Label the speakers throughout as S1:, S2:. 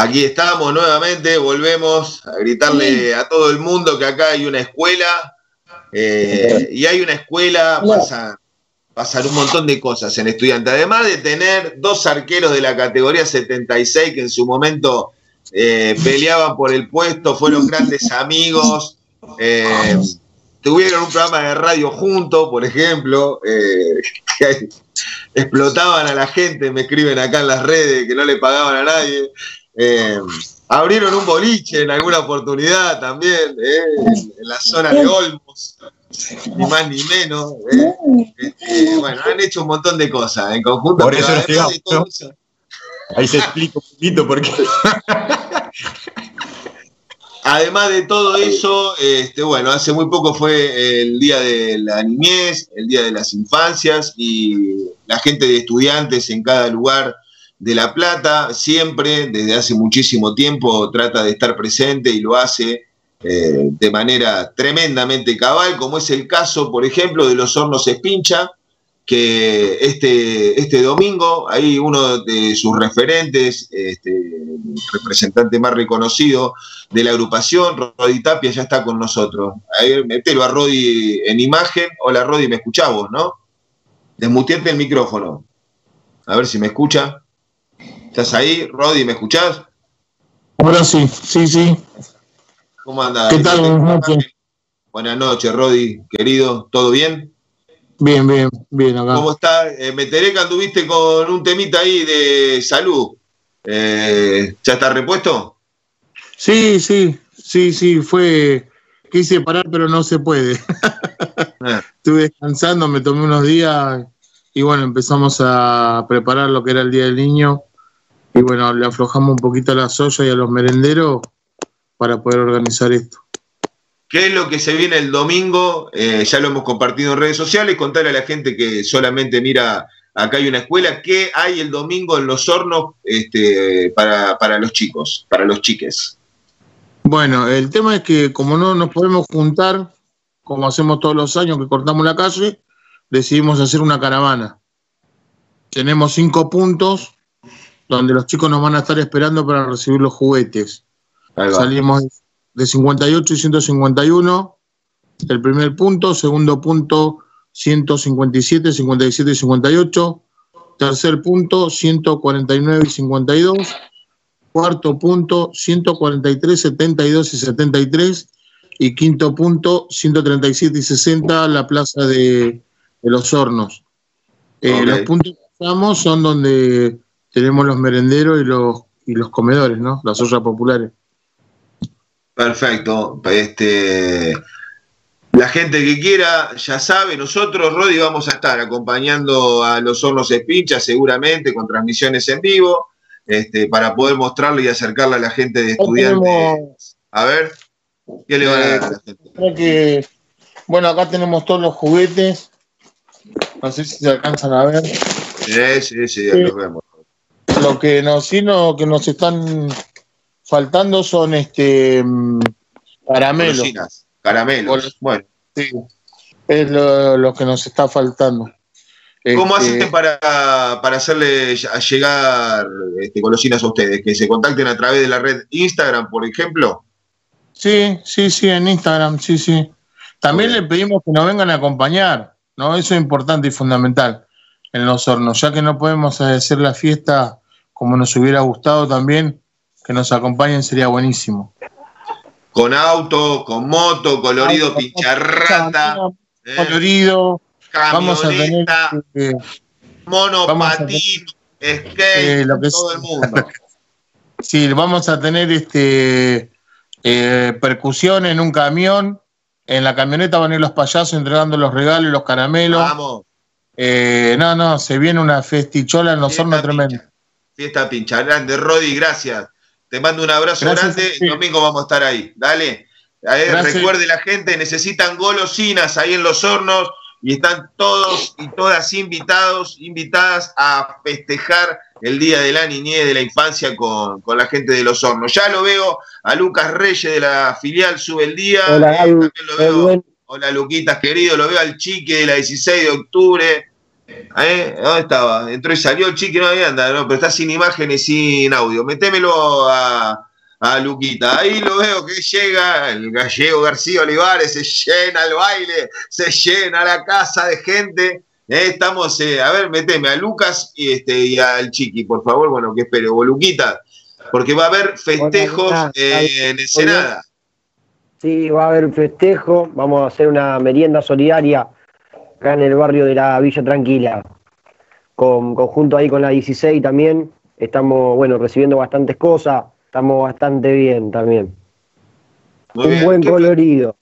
S1: Aquí estamos nuevamente, volvemos a gritarle a todo el mundo que acá hay una escuela eh, y hay una escuela, pasan, pasan un montón de cosas en estudiante. Además de tener dos arqueros de la categoría 76 que en su momento eh, peleaban por el puesto, fueron grandes amigos, eh, tuvieron un programa de radio juntos, por ejemplo, explotaban a la gente, me escriben acá en las redes que no le pagaban a nadie. Eh, abrieron un boliche en alguna oportunidad también, eh, en, la zona de Olmos, ni más ni menos. Eh. Este, bueno, han hecho un montón de cosas en conjunto.
S2: Por eso, Ahí se explica un poquito por qué.
S1: Además de todo eso, este, bueno, hace muy poco fue el Día de la Niñez, el Día de las Infancias y la gente de estudiantes en cada lugar de La Plata siempre, desde hace muchísimo tiempo, trata de estar presente y lo hace eh, de manera tremendamente cabal, como es el caso, por ejemplo, de los hornos Espincha, que este, este domingo, ahí uno de sus referentes, este, representante más reconocido de la agrupación, Rodi Tapia, ya está con nosotros. Ahí metelo a Rodi en imagen. Hola Rodi, ¿me escuchás no? Desmutiente el micrófono. A ver si me escucha. ¿Estás ahí, Rodi? ¿Me escuchás?
S3: Ahora sí, sí, sí.
S1: ¿Cómo andas?
S3: ¿Qué tal? Buenas noches.
S1: Buenas noches, Rodi, querido. ¿Todo bien?
S3: Bien, bien, bien acá.
S1: ¿Cómo estás? Eh, me enteré que anduviste con un temita ahí de salud. Eh, ¿Ya está repuesto?
S3: Sí, sí, sí, sí, fue. Quise parar, pero no se puede. Ah. Estuve descansando, me tomé unos días y bueno, empezamos a preparar lo que era el Día del Niño y bueno, le aflojamos un poquito a la soya y a los merenderos para poder organizar esto.
S1: ¿Qué es lo que se viene el domingo? Eh, ya lo hemos compartido en redes sociales. Contarle a la gente que solamente mira, acá hay una escuela. ¿Qué hay el domingo en los hornos este, para, para los chicos, para los chiques?
S3: Bueno, el tema es que como no nos podemos juntar, como hacemos todos los años que cortamos la calle, decidimos hacer una caravana. Tenemos cinco puntos donde los chicos nos van a estar esperando para recibir los juguetes. Salimos de 58 y 151, el primer punto, segundo punto 157, 57 y 58, tercer punto 149 y 52, cuarto punto 143, 72 y 73 y quinto punto 137 y 60, la plaza de, los hornos. Eh, los puntos que estamos son donde tenemos los merenderos y los, y los comedores, ¿no? Las ollas populares.
S1: Perfecto. Este, la gente que quiera ya sabe, nosotros, Rodi, vamos a estar acompañando a los hornos Espincha seguramente con transmisiones en vivo, este, para poder mostrarle y acercarle a la gente de estudiantes. A ver, ¿qué le van a dar a la
S3: gente? bueno, acá tenemos todos los juguetes. No sé si se alcanzan a ver.
S1: Sí, sí, sí, ya los vemos.
S3: Lo que nos, sí, que nos están faltando son este caramelos.
S1: caramelos. bueno.
S3: Sí, es lo, que nos está faltando.
S1: ¿Cómo este, hacen para, para hacerle llegar este, golosinas a ustedes? ¿Que se contacten a través de la red Instagram, por ejemplo?
S3: Sí, sí, sí, en Instagram, sí, sí. También le pedimos que nos vengan a acompañar, ¿no? Eso es importante y fundamental en los hornos, ya que no podemos hacer la fiesta como nos hubiera gustado también, que nos acompañen sería buenísimo.
S1: Con auto, con moto, colorido, pincharrata.
S3: ¿eh? Colorido. Vamos a tener.
S1: Eh, monopatín, skate, todo el mundo.
S3: sí, vamos a tener este eh, percusión en un camión. En la camioneta van a ir los payasos entregando los regalos y los caramelos. Vamos. no, no, se viene una festichola en los hornos tremenda
S1: fiesta pincha. Grande, Rodi, gracias. Te mando un abrazo grande. El domingo vamos a estar ahí. Dale. recuerde la gente, necesitan golosinas ahí en los hornos y están todos y todas invitados, invitadas a festejar el Día de la Niñez, de la Infancia con, la gente de los hornos. Ya lo veo a Lucas Reyes de la filial Sube el Día. Hola, eh, Hola Luquitas, querido. Lo veo al Chique de la 16 de octubre. ¿Eh? ¿Dónde estaba? Entró y salió el chiqui, no había anda, no, pero está sin imágenes, sin audio. Metémelo a, a Luquita. Ahí lo veo que llega el gallego García Olivares, se llena el baile, se llena la casa de gente. Eh, estamos, eh, a ver, meteme a Lucas y, este, y al Chiqui, por favor, bueno, que espero, o Luquita, porque va a haber festejos en Ensenada.
S4: Sí, va a haber festejo, vamos a hacer una merienda solidaria acá en el barrio de la Villa Tranquila, con conjunto ahí con la 16 también, estamos, bueno, recibiendo bastantes cosas, estamos bastante bien también. Un buen colorido.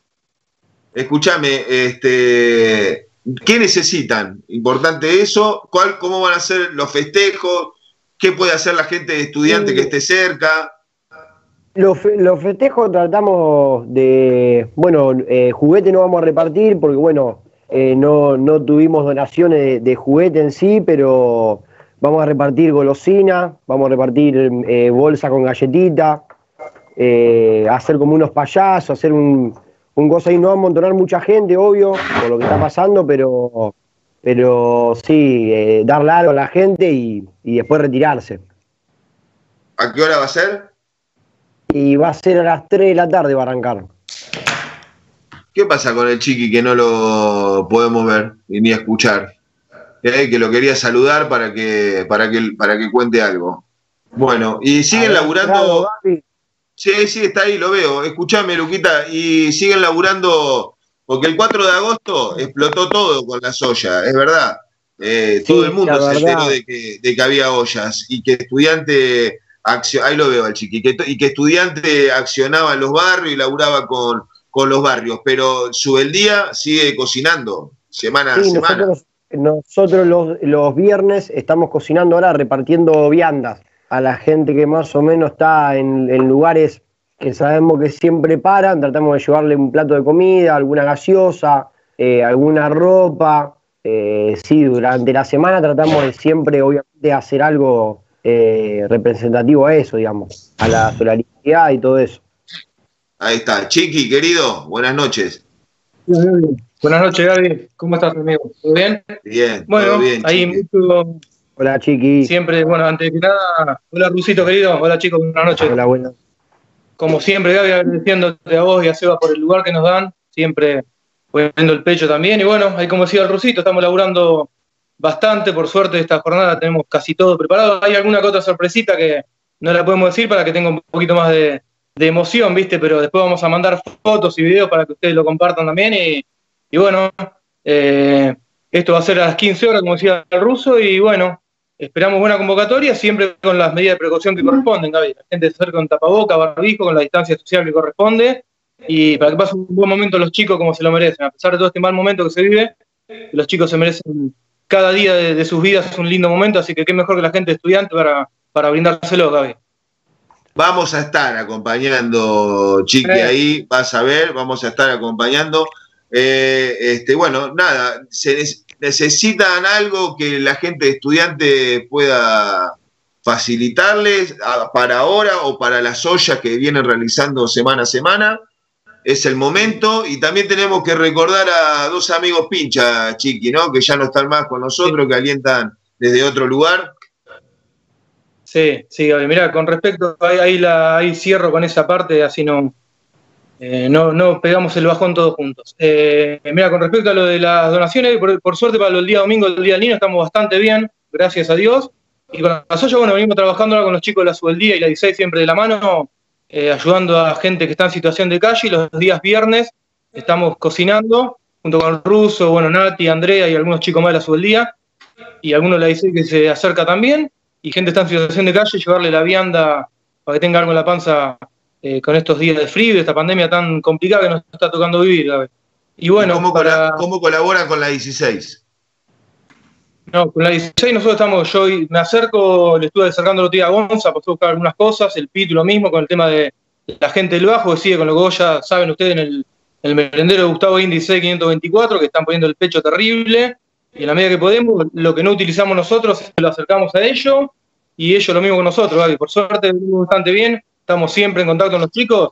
S1: Escúchame, este, ¿qué necesitan? Importante eso, ¿cuál, cómo van a ser los festejos? ¿Qué puede hacer la gente estudiante que esté cerca?
S4: Los, festejos tratamos de, bueno, eh, juguete no vamos a repartir porque, bueno, eh, no, no, tuvimos donaciones de, juguete en sí, pero vamos a repartir golosina, vamos a repartir eh, bolsa con galletita, eh, hacer como unos payasos, hacer un, un gozo ahí. No a amontonar mucha gente, obvio, por lo que está pasando, pero, pero sí, darle algo a la gente y, y después retirarse.
S1: ¿A qué hora va a ser?
S4: Y va a ser a las 3 de la tarde, va a arrancar.
S1: ¿Qué pasa con el chiqui que no lo podemos ver ni escuchar? Eh, que lo quería saludar para que, para que, para que cuente algo. Bueno, y siguen laburando. sí, sí, está ahí, lo veo. Escuchame, Luquita, y siguen laburando, porque el 4 de agosto explotó todo con la soya, es verdad. Eh, todo el mundo se enteró de que, de que había ollas y que estudiante, ahí lo veo al chiqui, y que estudiante accionaba en los barrios y laburaba con, con los barrios, pero su el día sigue cocinando semana a semana.
S4: Nosotros, los, viernes estamos cocinando ahora repartiendo viandas a la gente que más o menos está en, lugares que sabemos que siempre paran, tratamos de llevarle un plato de comida, alguna gaseosa, eh, alguna ropa. Eh, sí, durante la semana tratamos de siempre, obviamente, hacer algo eh, representativo a eso, digamos, a la solidaridad y todo eso.
S1: Ahí está. Chiqui, querido, buenas noches.
S5: Buenas noches, Gaby. ¿Cómo estás, amigo? ¿Todo bien?
S1: Bien,
S5: bueno,
S1: todo bien.
S5: Ahí mucho.
S4: Hola, Chiqui.
S5: Siempre, bueno, antes de nada, hola, Rusito, querido. Hola, chicos, buenas noches.
S4: Hola, buenas.
S5: Como siempre, Gaby, agradeciéndote a vos y a Seba por el lugar que nos dan. Siempre poniendo el pecho también. Y bueno, ahí como decía el Rusito, estamos laburando bastante. Por suerte, esta jornada tenemos casi todo preparado. Hay alguna que otra sorpresita que no la podemos decir para que tenga un poquito más de, de emoción, ¿viste? Pero después vamos a mandar fotos y videos para que ustedes lo compartan también. Y, bueno, eh, esto va a ser a las 15 horas, como decía el ruso, y bueno, esperamos buena convocatoria, siempre con las medidas de precaución que corresponden, Gaby. La gente se acerca con tapaboca, barbijo, con la distancia social que corresponde, y para que pasen un buen momento los chicos como se lo merecen. A pesar de todo este mal momento que se vive, los chicos se merecen cada día de, sus vidas un lindo momento, así que qué mejor que la gente estudiante para, para brindárselo, Gaby.
S1: Vamos a estar acompañando, Chiqui, ahí, vas a ver, vamos a estar acompañando. Eh, este, bueno, nada, se necesitan algo que la gente estudiante pueda facilitarles para ahora o para las ollas que vienen realizando semana a semana. Es el momento y también tenemos que recordar a dos amigos pincha, Chiqui, ¿no? Que ya no están más con nosotros, que alientan desde otro lugar.
S5: Sí, sí, mira, con respecto, ahí, la, ahí cierro con esa parte, así no, eh, no, no, pegamos el bajón todos juntos. Eh, mira, con respecto a lo de las donaciones, por, suerte para el día domingo, el día del niño, estamos bastante bien, gracias a Dios. Y con la soya, bueno, venimos trabajando ahora con los chicos de la Subeldía y la 16 siempre de la mano, eh, ayudando a gente que está en situación de calle. Y los días viernes estamos cocinando, junto con Russo, bueno, Nati, Andrea y algunos chicos más de la Subeldía. Y algunos de la 16 que se acerca también y gente está en situación de calle, llevarle la vianda para que tenga algo en la panza eh, con estos días de frío y esta pandemia tan complicada que nos está tocando vivir. Y bueno,
S1: ¿Cómo, para... ¿Cómo colaboran con la 16?
S5: No, con la 16 nosotros estamos, yo me acerco, le estuve acercando el otro día a Gonza, para buscar algunas cosas, el Pitu lo mismo, con el tema de la gente del Bajo, que sigue con lo que vos ya saben ustedes en el, el merendero de Gustavo Índice 524, que están poniendo el pecho terrible, y en la medida que podemos, lo que no utilizamos nosotros lo acercamos a ellos y ellos lo mismo con nosotros. Por suerte, bastante bien, estamos siempre en contacto con los chicos,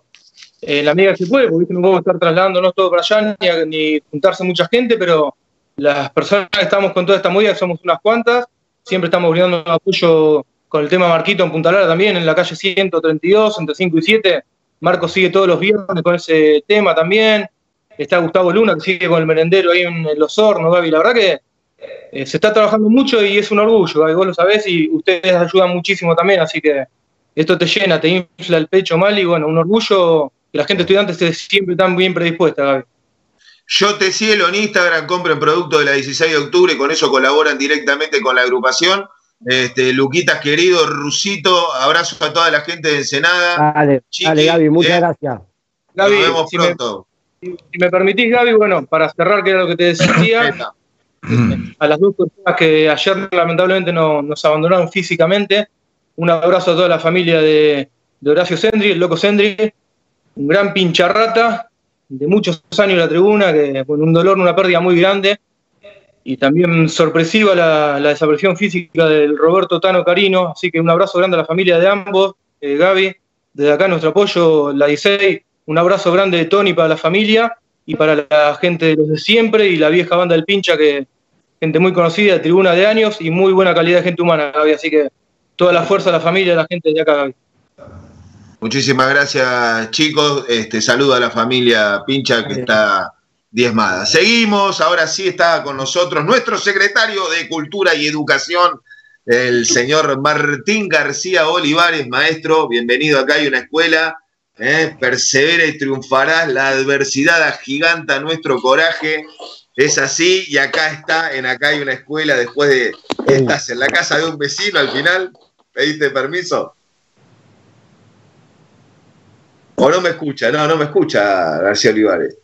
S5: en la medida que se puede, porque no podemos estar trasladándonos todo para allá ni, juntarse mucha gente, pero las personas que estamos con toda esta movida, somos unas cuantas, siempre estamos brindando apoyo con el tema Marquito en Punta Lara también, en la calle 132, entre 5 y 7. Marco sigue todos los viernes con ese tema también. Está Gustavo Luna, que sigue con el merendero ahí en Los Hornos, Gaby. La verdad que eh, se está trabajando mucho y es un orgullo, Gaby, vos lo sabés, y ustedes ayudan muchísimo también, así que esto te llena, te infla el pecho mal y bueno, un orgullo que la gente estudiante esté siempre tan bien predispuesta, Gaby.
S1: Yo te cielo en Instagram, compren productos de la 16 de octubre y con eso colaboran directamente con la agrupación. Este, Luquitas querido, Rusito, abrazo a toda la gente de Ensenada.
S4: Dale, dale Gaby, muchas ¿eh? gracias.
S5: Gaby, Nos vemos si pronto. Me, si me permitís, Gaby, bueno, para cerrar, que era lo que te decía, a las dos personas que ayer lamentablemente no, nos abandonaron físicamente, un abrazo a toda la familia de, de Horacio Sendri, el loco Sendri, un gran pincharrata, de muchos años en la tribuna, que con un dolor, una pérdida muy grande, y también sorpresiva la, desaparición física del Roberto Tano Carino, así que un abrazo grande a la familia de ambos, eh, Gaby, desde acá nuestro apoyo, la 16, un abrazo grande de Tony para la familia y para la gente de los de siempre y la vieja banda del Pincha, que gente muy conocida, tribuna de años y muy buena calidad de gente humana, Gaby, así que toda la fuerza a la familia de la gente de acá, Gaby.
S1: Muchísimas gracias, chicos. Este, saludo a la familia Pincha que está diezmada. Seguimos, ahora sí está con nosotros nuestro secretario de Cultura y Educación, el señor Martín García Olivares, maestro. Bienvenido acá, hay una escuela. ¿Eh? Persevera y triunfarás. La adversidad agiganta nuestro coraje. Es así, y acá está, en acá hay una escuela. Después de. Estás en la casa de un vecino al final. ¿Pediste permiso? ¿O no me escucha? No, no me escucha García Olivares.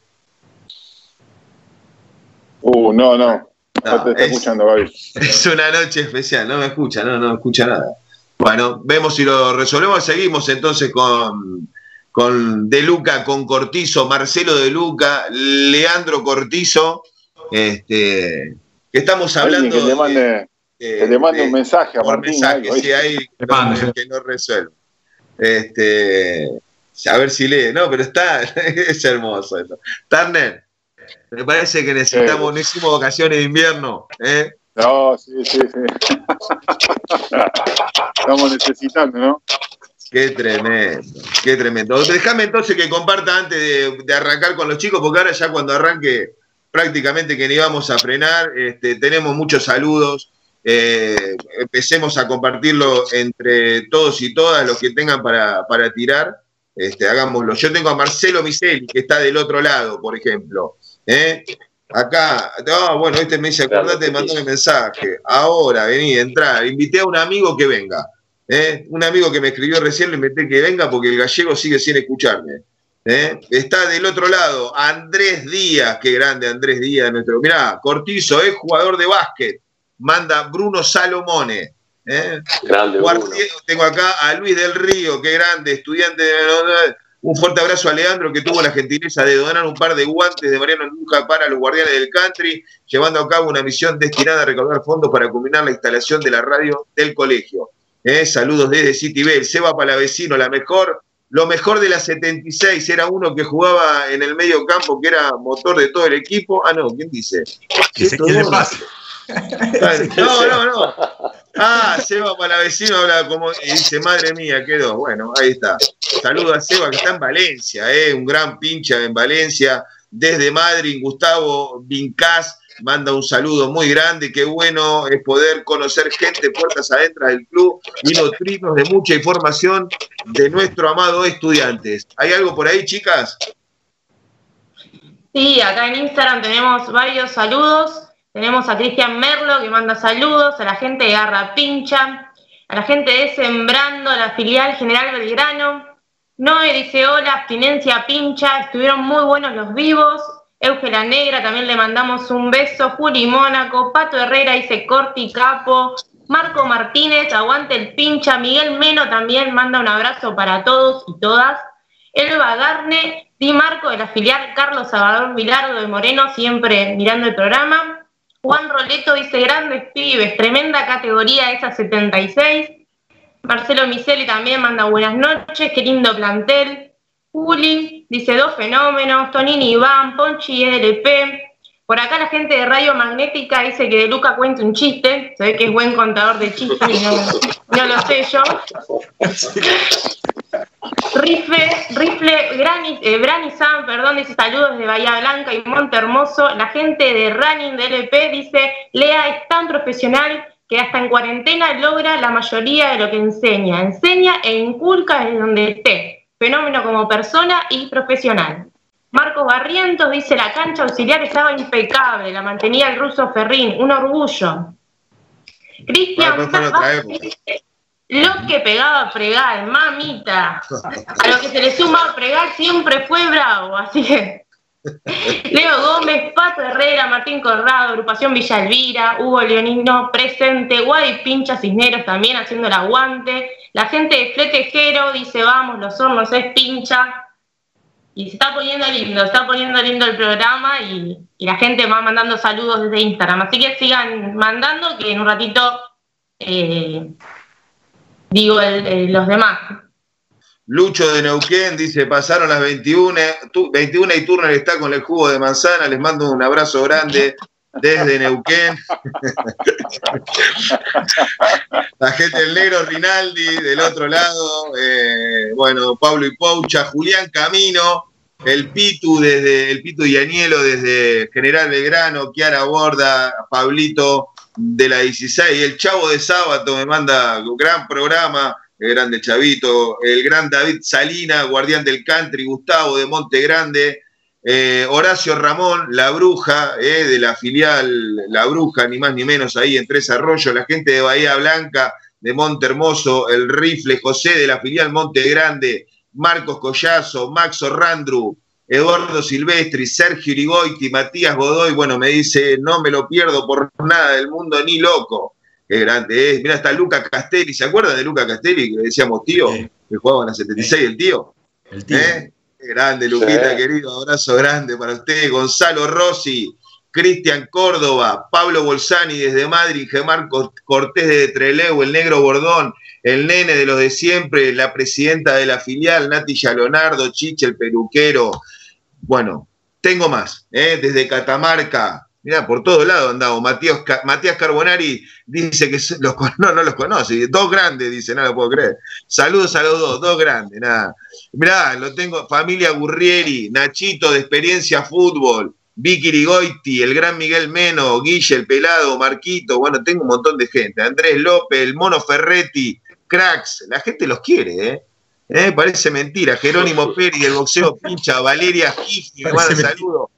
S6: Uh, no, no. No, te está escuchando, Gaby.
S1: Es una noche especial, no me escucha, no, no me escucha nada. Bueno, vemos si lo resolvemos. Seguimos entonces con, con De Luca, con Cortizo, Marcelo De Luca, Leandro Cortizo, este, que estamos hablando.
S6: Que le mande, que le mande un mensaje a Martín.
S1: Mensaje, sí, ahí que no resuelve. Este, a ver si lee, no, pero está, es hermoso eso. Turner, me parece que necesitamos, necesitamos vacaciones de invierno. ¿eh?
S6: No, sí, sí, sí. Estamos necesitando, ¿no?
S1: Qué tremendo, qué tremendo. Déjame entonces que comparta antes de, arrancar con los chicos, porque ahora ya cuando arranque prácticamente que ni vamos a frenar, este, tenemos muchos saludos. Eh, empecemos a compartirlo entre todos y todas los que tengan para, para tirar. Este, hagámoslo. Yo tengo a Marcelo Miseli, que está del otro lado, por ejemplo. ¿eh? Acá, bueno, este me dice, acordate de mandarme mensaje. Ahora, vení, entrar. Invité a un amigo que venga. ¿Eh? Un amigo que me escribió recién, le metí que venga porque el gallego sigue sin escucharme. ¿eh? Está del otro lado, Andrés Díaz, qué grande Andrés Díaz, nuestro. Mirá, Cortizo es jugador de básquet. Manda Bruno Salomone. ¿eh? tengo acá a Luis del Río, qué grande, estudiante de... Un fuerte abrazo a Leandro que tuvo la gentileza de donar un par de guantes de Mariano Nunca para los guardianes del country, llevando a cabo una misión destinada a recaudar fondos para culminar la instalación de la radio del colegio. ¿Eh? Saludos desde City Bell. Seba Palavecino, la mejor, lo mejor de la 76 era uno que jugaba en el medio campo, que era motor de todo el equipo. Ah, no, ¿quién dice?
S2: ¿Qué, le pasa?
S1: No, no, no. Ah, Seba para vecino habla como dice, madre mía, quedó. Bueno, ahí está. Saludo a Seba que está en Valencia, eh, un gran pincha en Valencia. Desde Madrid, Gustavo Vincás manda un saludo muy grande. Qué bueno es poder conocer gente puertas adentro del club y nutrirnos de mucha información de nuestro amado estudiantes. ¿Hay algo por ahí, chicas?
S7: Sí, acá en Instagram tenemos varios saludos. Tenemos a Cristian Merlo que manda saludos, a la gente de Garra Pincha, a la gente de Sembrando, a la filial General Belgrano. Noé dice hola, abstinencia pincha, estuvieron muy buenos los vivos. Eugela Negra también le mandamos un beso. Juli Mónaco, Pato Herrera dice Corti Capo. Marco Martínez, aguante el pincha. Miguel Meno también manda un abrazo para todos y todas. Elba Garne, Di Marco de la filial Carlos Salvador Vilardo de Moreno, siempre mirando el programa. Juan Roleto dice grandes pibes, tremenda categoría esa 76. Marcelo Miseli también manda buenas noches, qué lindo plantel. Juli dice dos fenómenos, Tonini Iván, Ponchi LP. Por acá la gente de Radio Magnética dice que de Luca cuente un chiste. Se ve que es buen contador de chistes y no, lo sé yo. Rifle, Rifle, Grani, eh, Brani Sam, perdón, dice saludos de Bahía Blanca y Monte Hermoso. La gente de Running de LP dice, Lea es tan profesional que hasta en cuarentena logra la mayoría de lo que enseña. Enseña e inculca desde donde esté. Fenómeno como persona y profesional. Marcos Barrientos dice, la cancha auxiliar estaba impecable, la mantenía el ruso Ferrín, un orgullo. Cristian lo que pegaba a pregar, mamita. A lo que se le suma a pregar siempre fue bravo, así que. Leo Gómez, Pato Herrera, Martín Corrado, Agrupación Villa Elvira, Hugo Leonino presente, Guay Pincha Cisneros también haciendo el aguante. La gente de Fletejero dice, vamos, los hornos es pincha. Y se está poniendo lindo, se está poniendo lindo el programa y, la gente va mandando saludos desde Instagram. Así que sigan mandando que en un ratito eh, digo los demás.
S1: Lucho de Neuquén dice, pasaron las 21, 21 y Turner está con el jugo de manzana, les mando un abrazo grande desde Neuquén. La gente del negro Rinaldi del otro lado, eh, bueno, Pablo y Poucha, Julián Camino, el Pitu desde el Pitu y Anielo desde General Belgrano, Kiara Borda, Pablito de la 16, el Chavo de Sábado me manda un gran programa, el grande Chavito, el gran David Salina, guardián del country, Gustavo de Monte Grande, eh, Horacio Ramón, la bruja, eh, de la filial La Bruja, ni más ni menos ahí en Tres Arroyos, la gente de Bahía Blanca, de Monte Hermoso, el rifle José de la filial Monte Grande, Marcos Collazo, Max Orrandru, Eduardo Silvestri, Sergio Irigoiti, Matías Godoy, bueno, me dice, no me lo pierdo por nada del mundo, ni loco. Qué grande es. Mira, está Luca Castelli, ¿se acuerdan de Luca Castelli que le decíamos tío? Que jugaba en la 76, el tío.
S2: El tío.
S1: ¿Eh? Qué grande, Luquita, querido. Abrazo grande para usted. Gonzalo Rossi, Cristian Córdoba, Pablo Bolsani desde Madrid, Gemar Cortés de Trelew, el negro Bordón, el nene de los de siempre, la presidenta de la filial, Nati Leonardo, Chiche, el peluquero. Bueno, tengo más, ¿eh? desde Catamarca, Mirá, por todo lado andamos. Matías, Matías Carbonari dice que los, no, no los conoce. Dos grandes, dice, no lo puedo creer. Saludos a los dos, dos grandes, nada. Mirá, lo tengo, familia Gurrieri, Nachito de Experiencia Fútbol, Vicky Rigoiti, el gran Miguel Meno, Guille, el Pelado, Marquito, bueno, tengo un montón de gente. Andrés López, el Mono Ferretti, cracks, la gente los quiere, ¿eh? ¿Eh? Parece mentira. Jerónimo Peri del boxeo pincha, Valeria Giffi, me manda saludos.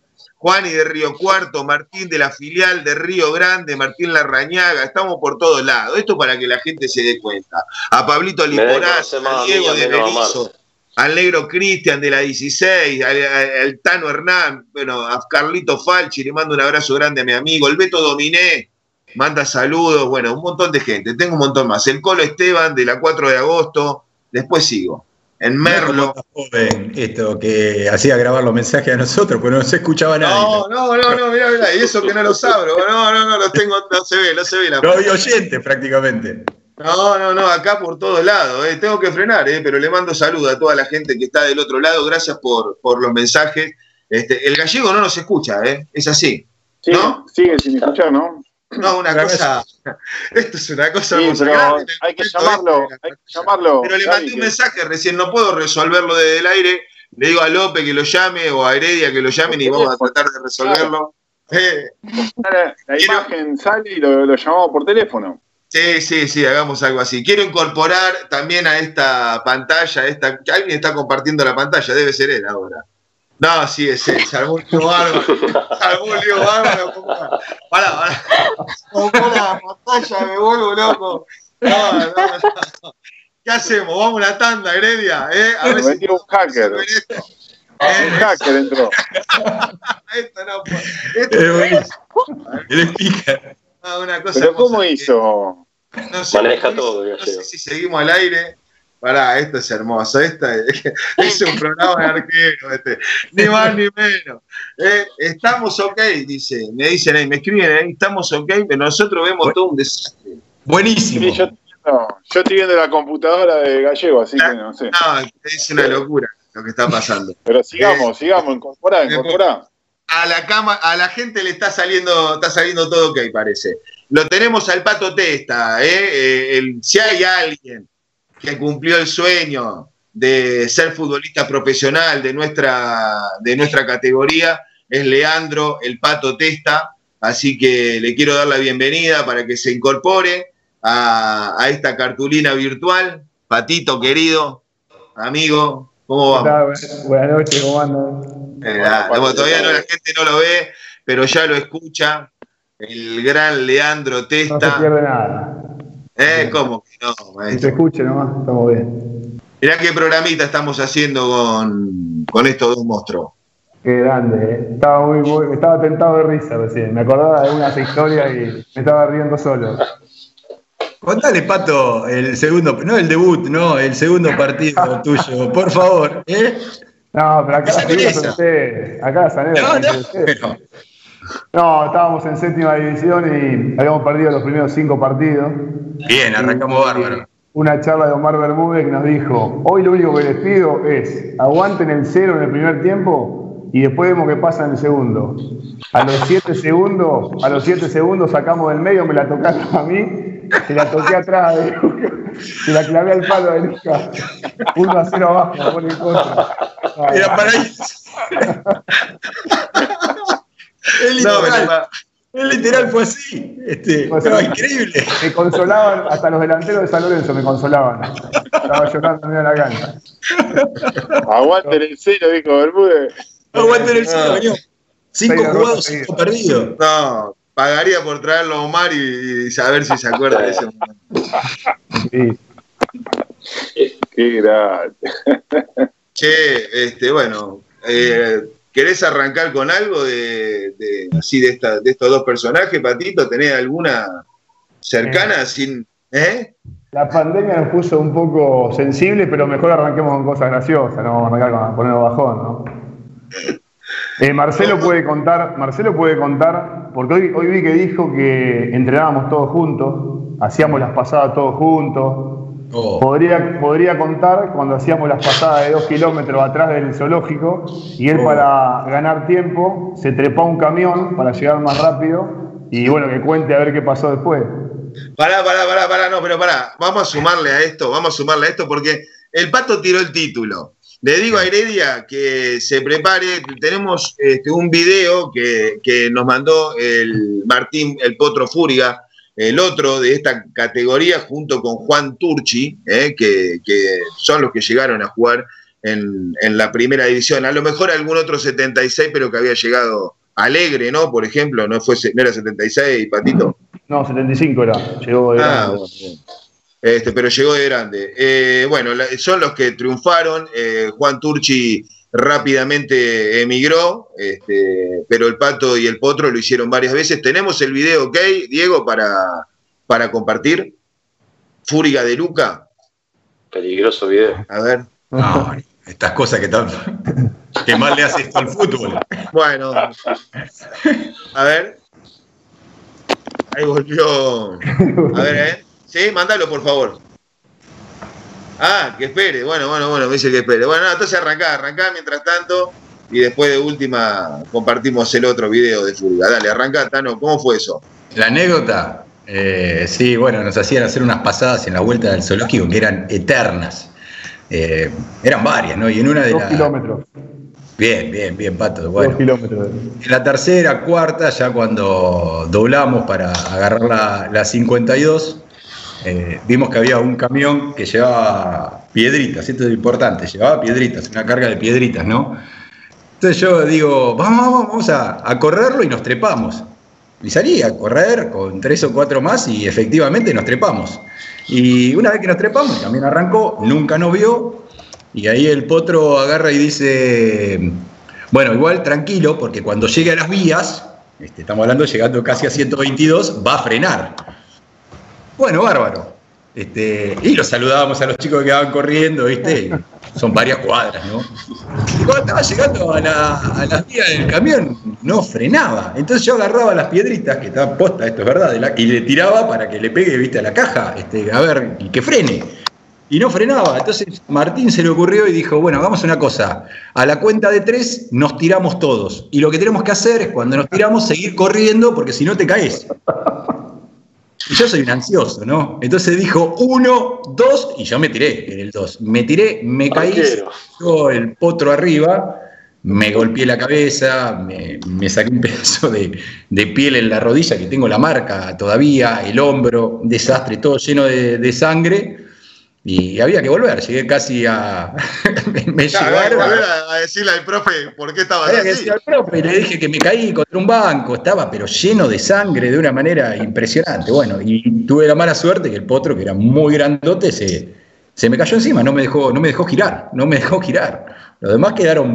S1: Juan y de Río Cuarto, Martín de la filial de Río Grande, Martín Larrañaga, estamos por todos lados. Esto para que la gente se dé cuenta. A Pablito Liporaz, a Diego de Berizo, al negro Cristian de la 16, al, Tano Hernán, bueno, a Carlito Falchi, le mando un abrazo grande a mi amigo, el Beto Dominé, manda saludos, bueno, un montón de gente, tengo un montón más. El Colo Esteban de la 4 de agosto, después sigo en Merlo.
S2: Joven, esto que hacía grabar los mensajes a nosotros, pues no se escuchaba nada.
S1: No, no, no, no, mira, mira, y eso que no lo abro, no, no, no, los tengo, no se ve, no se ve la
S2: No hay oyentes prácticamente.
S1: No, no, no, acá por todos lados, eh. tengo que frenar, eh, pero le mando salud a toda la gente que está del otro lado, gracias por, por los mensajes. Este, el gallego no nos escucha, eh, es así.
S6: Sí, ¿no? sigue sin escuchar, ¿no?
S1: No, una cosa. Esto es una cosa
S6: sí, pero Hay que llamarlo, hay que llamarlo.
S1: Pero le mandé un mensaje recién, no puedo resolverlo desde el aire. Le digo a López que lo llame o a Heredia que lo llamen y vamos a tratar de resolverlo.
S6: Eh, la imagen sale y lo, llamamos por teléfono.
S1: Sí, sí, sí, hagamos algo así. Quiero incorporar también a esta pantalla, esta, alguien está compartiendo la pantalla, debe ser él ahora. No, sí, es él, se armó un lío bárbaro. Se armó un lío bárbaro. Pará, pará. Pongo la pantalla, me vuelvo loco. No, no, no. ¿Qué hacemos? Vamos a la tanda, Heredia. ¿eh? A
S6: ver si un hacker. Esto. ¿Eh? Un hacker entró.
S1: esto no puede.
S2: Esto pica.
S6: No, una cosa ¿Pero cómo hizo?
S8: No sé, Maneja todo.
S1: No sé si seguimos al aire. Pará, esto es hermoso. Esta es, un programa de arquero, este. ni más ni menos. Eh, estamos ok, dice. Me dicen ahí, me escriben ahí, estamos ok, pero nosotros vemos todo un desastre.
S2: Buenísimo.
S6: yo, estoy viendo la computadora de Gallego, así que no sé. No,
S1: es una locura lo que está pasando.
S6: Pero sigamos, sigamos, incorporá, incorporá.
S1: a la cama, a la gente le está saliendo, está saliendo todo ok, parece. Lo tenemos al Pato Testa, ¿eh? Eh, el- si hay alguien que cumplió el sueño de ser futbolista profesional de nuestra, de nuestra categoría, es Leandro el Pato Testa, así que le quiero dar la bienvenida para que se incorpore a, a esta cartulina virtual. Patito querido, amigo, ¿cómo
S8: ¿Qué
S1: vamos?
S8: Buenas noches, ¿cómo andan?
S1: Eh, ah, bueno, todavía no, la gente no lo ve, pero ya lo escucha. El gran Leandro
S8: No se
S1: Testa.
S8: pierde nada.
S1: Eh, ¿Cómo que no,
S8: Si se
S1: maestro?
S8: escuche nomás, estamos bien.
S1: Mirá qué programita estamos haciendo con, con estos dos monstruos.
S8: Qué grande, ¿eh? Estaba muy, muy- estaba tentado de risa recién. Me acordaba de unas historias y me estaba riendo solo.
S2: Contale, Pato, el segundo, no el debut, no, el segundo partido tuyo, por favor. ¿eh?
S8: No, pero acá la. Acá la sanera
S2: No, no, pero-
S8: No, estábamos en séptima división y habíamos perdido los primeros cinco partidos.
S2: Bien, arrancamos bárbaro.
S8: Una charla de Omar Bermúdez que nos dijo, hoy lo único que les pido es aguanten el cero en el primer tiempo y después vemos qué pasa en el segundo. A los siete segundos, a los siete segundos sacamos del medio, me la tocaron a mí, se la toqué atrás de Luca, se la clavé al palo de Luca. 1 a 0 abajo, por en contra.
S2: Era para ahí. Es
S1: No,
S2: literal,
S1: pero-
S2: es literal fue así. Este,
S8: Fue
S2: no,
S8: así.
S2: increíble.
S8: Me consolaban, hasta los delanteros de San Lorenzo me consolaban. Estaba llorando en la cancha.
S6: Aguanten el cero, dijo Bermúdez.
S2: Aguanten el cero, señor. Cinco jugados, cinco perdidos.
S1: No, pagaría por traerlo a Omar y, y saber si se acuerda de ese momento.
S8: Sí.
S6: Qué grande.
S1: Che, este, bueno, eh, ¿querés arrancar con algo de, de- así de, esta, de estos dos personajes, Patito? ¿Tenés alguna cercana sin. ¿Eh?
S8: La pandemia nos puso un poco sensibles, pero mejor arranquemos con cosas graciosas, no vamos a arrancar con ponernos bajón, ¿no? Eh, Marcelo puede contar, Marcelo puede contar, porque hoy, hoy vi que dijo que entrenábamos todos juntos, hacíamos las pasadas todos juntos.
S2: Oh,
S8: Podría, podría contar cuando hacíamos las pasadas de dos kilómetros atrás del zoológico y él
S2: Oh.
S8: para ganar tiempo se trepó a un camión para llegar más rápido y bueno, que cuente a ver qué pasó después.
S1: Pará, pará, pará, pará, no, pero pará. Vamos a sumarle a esto, vamos a sumarle a esto porque el pato tiró el título. Le digo a Heredia que se prepare. Tenemos este, un video que, que nos mandó el Martín, el Potro Fúriga, el otro de esta categoría, junto con Juan Turchi, eh, que, que son los que llegaron a jugar en, en la primera división. A lo mejor algún otro 76, pero que había llegado alegre, ¿no? Por ejemplo, no, fue, no era 76, Patito.
S8: No, 75 era, llegó de
S1: Ah,
S8: grande.
S1: Este, pero llegó de grande. Eh, bueno, la- son los que triunfaron. Eh, Juan Turchi rápidamente emigró, este, pero el Pato y el Potro lo hicieron varias veces. Tenemos el video, ¿ok, Diego, para, para compartir? Fúriga de Luca.
S9: Peligroso video.
S1: A ver.
S2: no, estas cosas que tan. que mal le hace esto al fútbol.
S1: Bueno. A ver. Ahí volvió. A ver, ¿eh? Sí, mándalo, por favor. Ah, que espere. Bueno, bueno, bueno, me dice que espere. Bueno, no, entonces arrancá, arrancá mientras tanto. Y después de última compartimos el otro video de Fúriga. Dale, arrancá, Tano. ¿Cómo fue eso?
S2: La anécdota, eh, sí, bueno, nos hacían hacer unas pasadas en la vuelta del zoológico que eran eternas. Eh, eran varias, ¿no? Y en una de
S8: Dos
S2: las.
S8: kilómetros.
S2: Bien, bien, bien, Pato.
S8: Dos kilómetros.
S2: en la tercera, cuarta, ya cuando doblamos para agarrar la, la 52, eh, vimos que había un camión que llevaba piedritas, esto es importante, llevaba piedritas, una carga de piedritas, ¿no? Entonces yo digo, vamos, vamos, vamos a, correrlo y nos trepamos. Y salí a correr con tres o cuatro más y efectivamente nos trepamos. Y una vez que nos trepamos, también arrancó, nunca nos vio. Y ahí el potro agarra y dice, bueno, igual tranquilo, porque cuando llegue a las vías, este, estamos hablando llegando casi a 122, va a frenar. Bueno, bárbaro. Este, y los saludábamos a los chicos que van corriendo, ¿viste? Son varias cuadras, ¿no? Y cuando estaba llegando a, la- las vías del camión, no frenaba. Entonces yo agarraba las piedritas, que estaban posta, esto es verdad, y le tiraba para que le pegue, ¿viste? A la caja, este, a ver, y que frene. y no frenaba. Entonces Martín se le ocurrió y dijo, bueno, hagamos una cosa, a la cuenta de tres nos tiramos todos. Y lo que tenemos que hacer es cuando nos tiramos seguir corriendo porque si no te caes. Y yo soy un ansioso, ¿no? Entonces dijo uno, dos, y yo me tiré en el dos. Me tiré, me caí, yo el potro arriba, me golpeé la cabeza, me, me saqué un pedazo de, de piel en la rodilla, que tengo la marca todavía, el hombro, un desastre, todo lleno de, de sangre. Y había que volver, llegué casi a. me me
S1: Claro, hay que
S2: llevaron.
S1: volver a, a decirle al profe por qué
S2: Había que
S1: así.
S2: decir al profe, le dije que me caí contra un banco, estaba pero lleno de sangre de una manera impresionante. Bueno, y tuve la mala suerte que el potro, que era muy grandote, se, se me cayó encima, no me, dejó, no me dejó girar, no me dejó girar. Los demás quedaron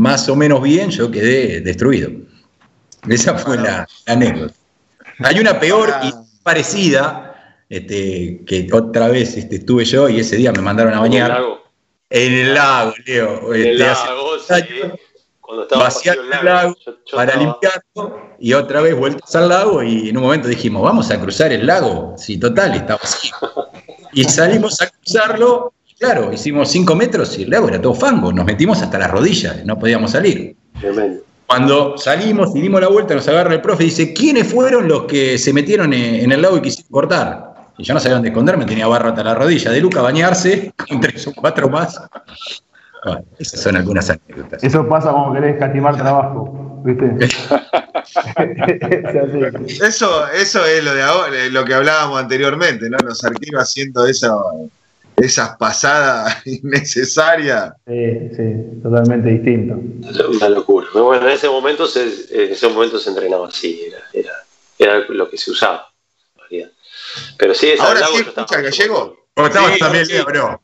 S2: más o menos bien, yo quedé destruido. Esa fue la, la anécdota. Hay una peor y parecida, este, que otra vez este, estuve yo y ese día me mandaron a
S9: ¿En el
S2: bañar.
S9: lago?
S2: En el lago, Leo.
S9: En el
S2: este,
S9: lago, sí.
S2: años
S9: Cuando estaba
S2: el lago
S9: Yo- yo
S2: para
S9: estaba-
S2: limpiarlo y otra vez vueltas al lago y en un momento dijimos, vamos a cruzar el lago, si total está vacío. Y salimos a cruzarlo, y claro, hicimos cinco metros y el lago era todo fango, nos metimos hasta las rodillas, no podíamos salir.
S9: Tremendo.
S2: Cuando salimos y dimos la vuelta, nos agarra el profe y dice, ¿quiénes fueron los que se metieron en el lago y quisieron cortar? Y yo no sabía dónde esconderme, tenía barro hasta la rodilla. De Luca bañarse, con tres o cuatro más. Bueno, esas son algunas anécdotas.
S8: Eso pasa cuando querés escatimar trabajo, ¿viste?
S1: Eso, eso es lo de ahora, lo que hablábamos anteriormente, ¿no? Los arqueros haciendo esa, esas pasadas innecesarias.
S8: Sí, sí, totalmente distinto.
S9: Una locura. Pero bueno, en ese momento se, en ese momento se entrenaba así, era, era, era lo que se usaba. Pero sí, esa
S1: Ahora sí escucha gallego.
S2: ¿Cómo estamos
S1: Sí,
S2: también,
S1: sí.
S2: Bro?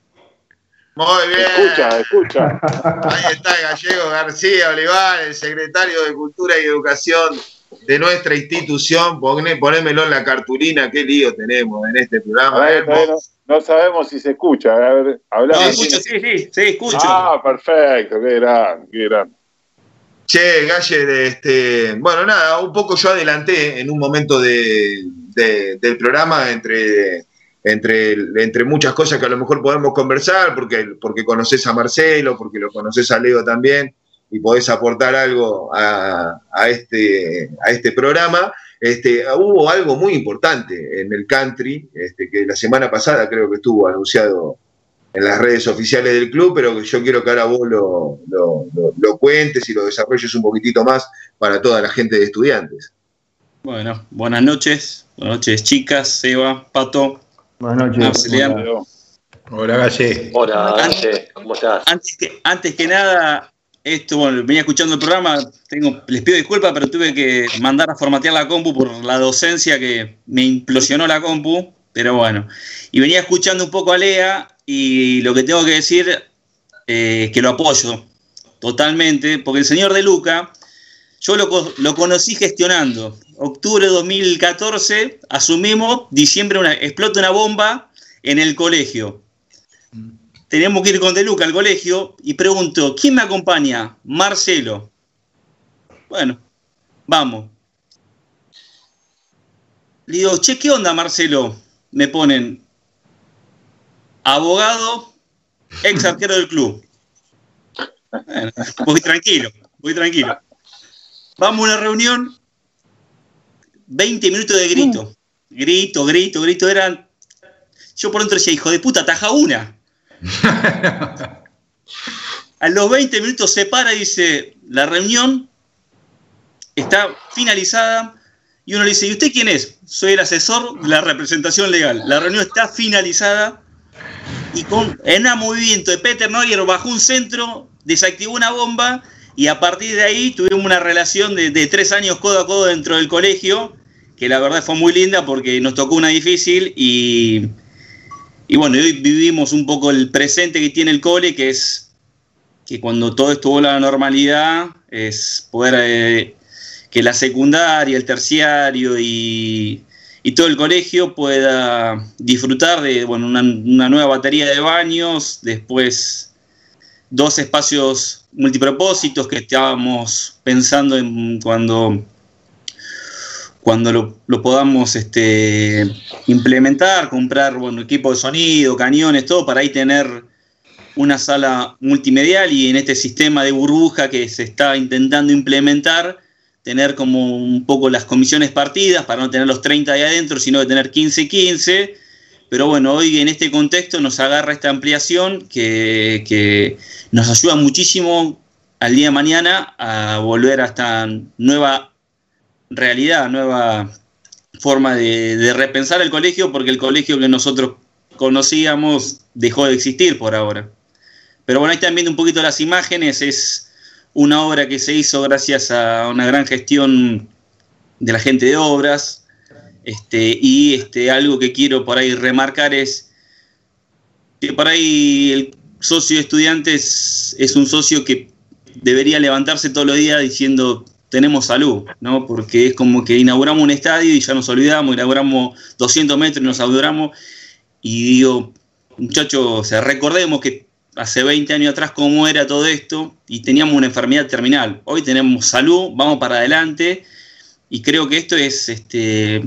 S1: Muy bien.
S6: Escucha, escucha.
S1: Ahí está el gallego García Olivar, el secretario de Cultura y Educación de nuestra institución. Poné, ponémelo en la cartulina, qué lío tenemos en este programa.
S6: A ver, todavía no, no sabemos si se escucha. A ver, hablamos.
S10: Sí, escucho, sí, sí, sí, escucho.
S6: Ah, perfecto, qué gran, qué gran.
S1: Che, Galle, este, bueno, nada, un poco yo adelanté en un momento de, de- del programa entre, entre, entre muchas cosas que a lo mejor podemos conversar, porque, porque conoces a Marcelo, porque lo conoces a Leo también, y podés aportar algo a, este, a este programa. Este, hubo algo muy importante en el country, este, que la semana pasada creo que estuvo anunciado en las redes oficiales del club, pero yo quiero que ahora vos lo- lo- lo cuentes y lo desarrolles un poquitito más para toda la gente de estudiantes.
S10: Bueno, buenas noches. Buenas noches, chicas, Seba, Pato.
S8: Buenas noches.
S10: Marceliano.
S6: Pero,
S2: Hola, Galle.
S9: Hola,
S10: Antes-
S9: Galle, ¿cómo estás?
S10: Antes que, antes que nada, esto, bueno, venía escuchando el programa, tengo, les pido disculpas, pero tuve que mandar a formatear la compu por la docencia que me implosionó la compu, pero bueno. Y venía escuchando un poco a Lea y lo que tengo que decir eh, es que lo apoyo totalmente, porque el señor De Luca, yo lo, co- lo conocí gestionando. Octubre de 2014, asumimos, diciembre una, explota una bomba en el colegio tenemos que ir con De Luca al colegio y pregunto, ¿quién me acompaña? Marcelo. Bueno, vamos. Le digo, che, ¿qué onda, Marcelo? Me ponen abogado, ex arquero del club. Bueno, voy tranquilo, voy tranquilo. Vamos a una reunión, 20 minutos de grito. Grito, grito, grito. Eran. Yo por dentro decía, hijo de puta, taja una. A los 20 minutos se para y dice, la reunión está finalizada. Y uno le dice, ¿y usted quién es? Soy el asesor de la representación legal. La reunión está finalizada. Y con, en un movimiento de Peter Neuer bajó un centro, desactivó una bomba y a partir de ahí tuvimos una relación de, de tres años codo a codo dentro del colegio, que la verdad fue muy linda porque nos tocó una difícil y, y bueno, hoy vivimos un poco el presente que tiene el cole, que es que cuando todo estuvo a la normalidad, es poder eh, que la secundaria, el terciario y, y todo el colegio pueda disfrutar de bueno, una nueva batería de baños, después dos espacios multipropósitos que estábamos pensando en cuando cuando lo, podamos este, implementar, comprar bueno, equipo de sonido, cañones, todo, para ahí tener una sala multimedial y en este sistema de burbuja que se está intentando implementar, tener como un poco las comisiones partidas para no tener los 30 ahí adentro, sino de tener 15-15. Pero bueno, hoy en este contexto nos agarra esta ampliación que, que nos ayuda muchísimo al día de mañana a volver a esta nueva realidad, nueva forma de, repensar el colegio, porque el colegio que nosotros conocíamos dejó de existir por ahora. Pero bueno, ahí están viendo un poquito las imágenes, es una obra que se hizo gracias a una gran gestión de la gente de obras, este, y este, algo que quiero por ahí remarcar es que por ahí el socio de estudiantes es un socio que debería levantarse todos los días diciendo tenemos salud, ¿no? Porque es como que inauguramos un estadio y ya nos olvidamos, inauguramos 200 metros y nos olvidamos. Y digo, muchachos, o sea, recordemos que hace 20 años atrás cómo era todo esto y teníamos una enfermedad terminal. Hoy tenemos salud, vamos para adelante y creo que esto es este,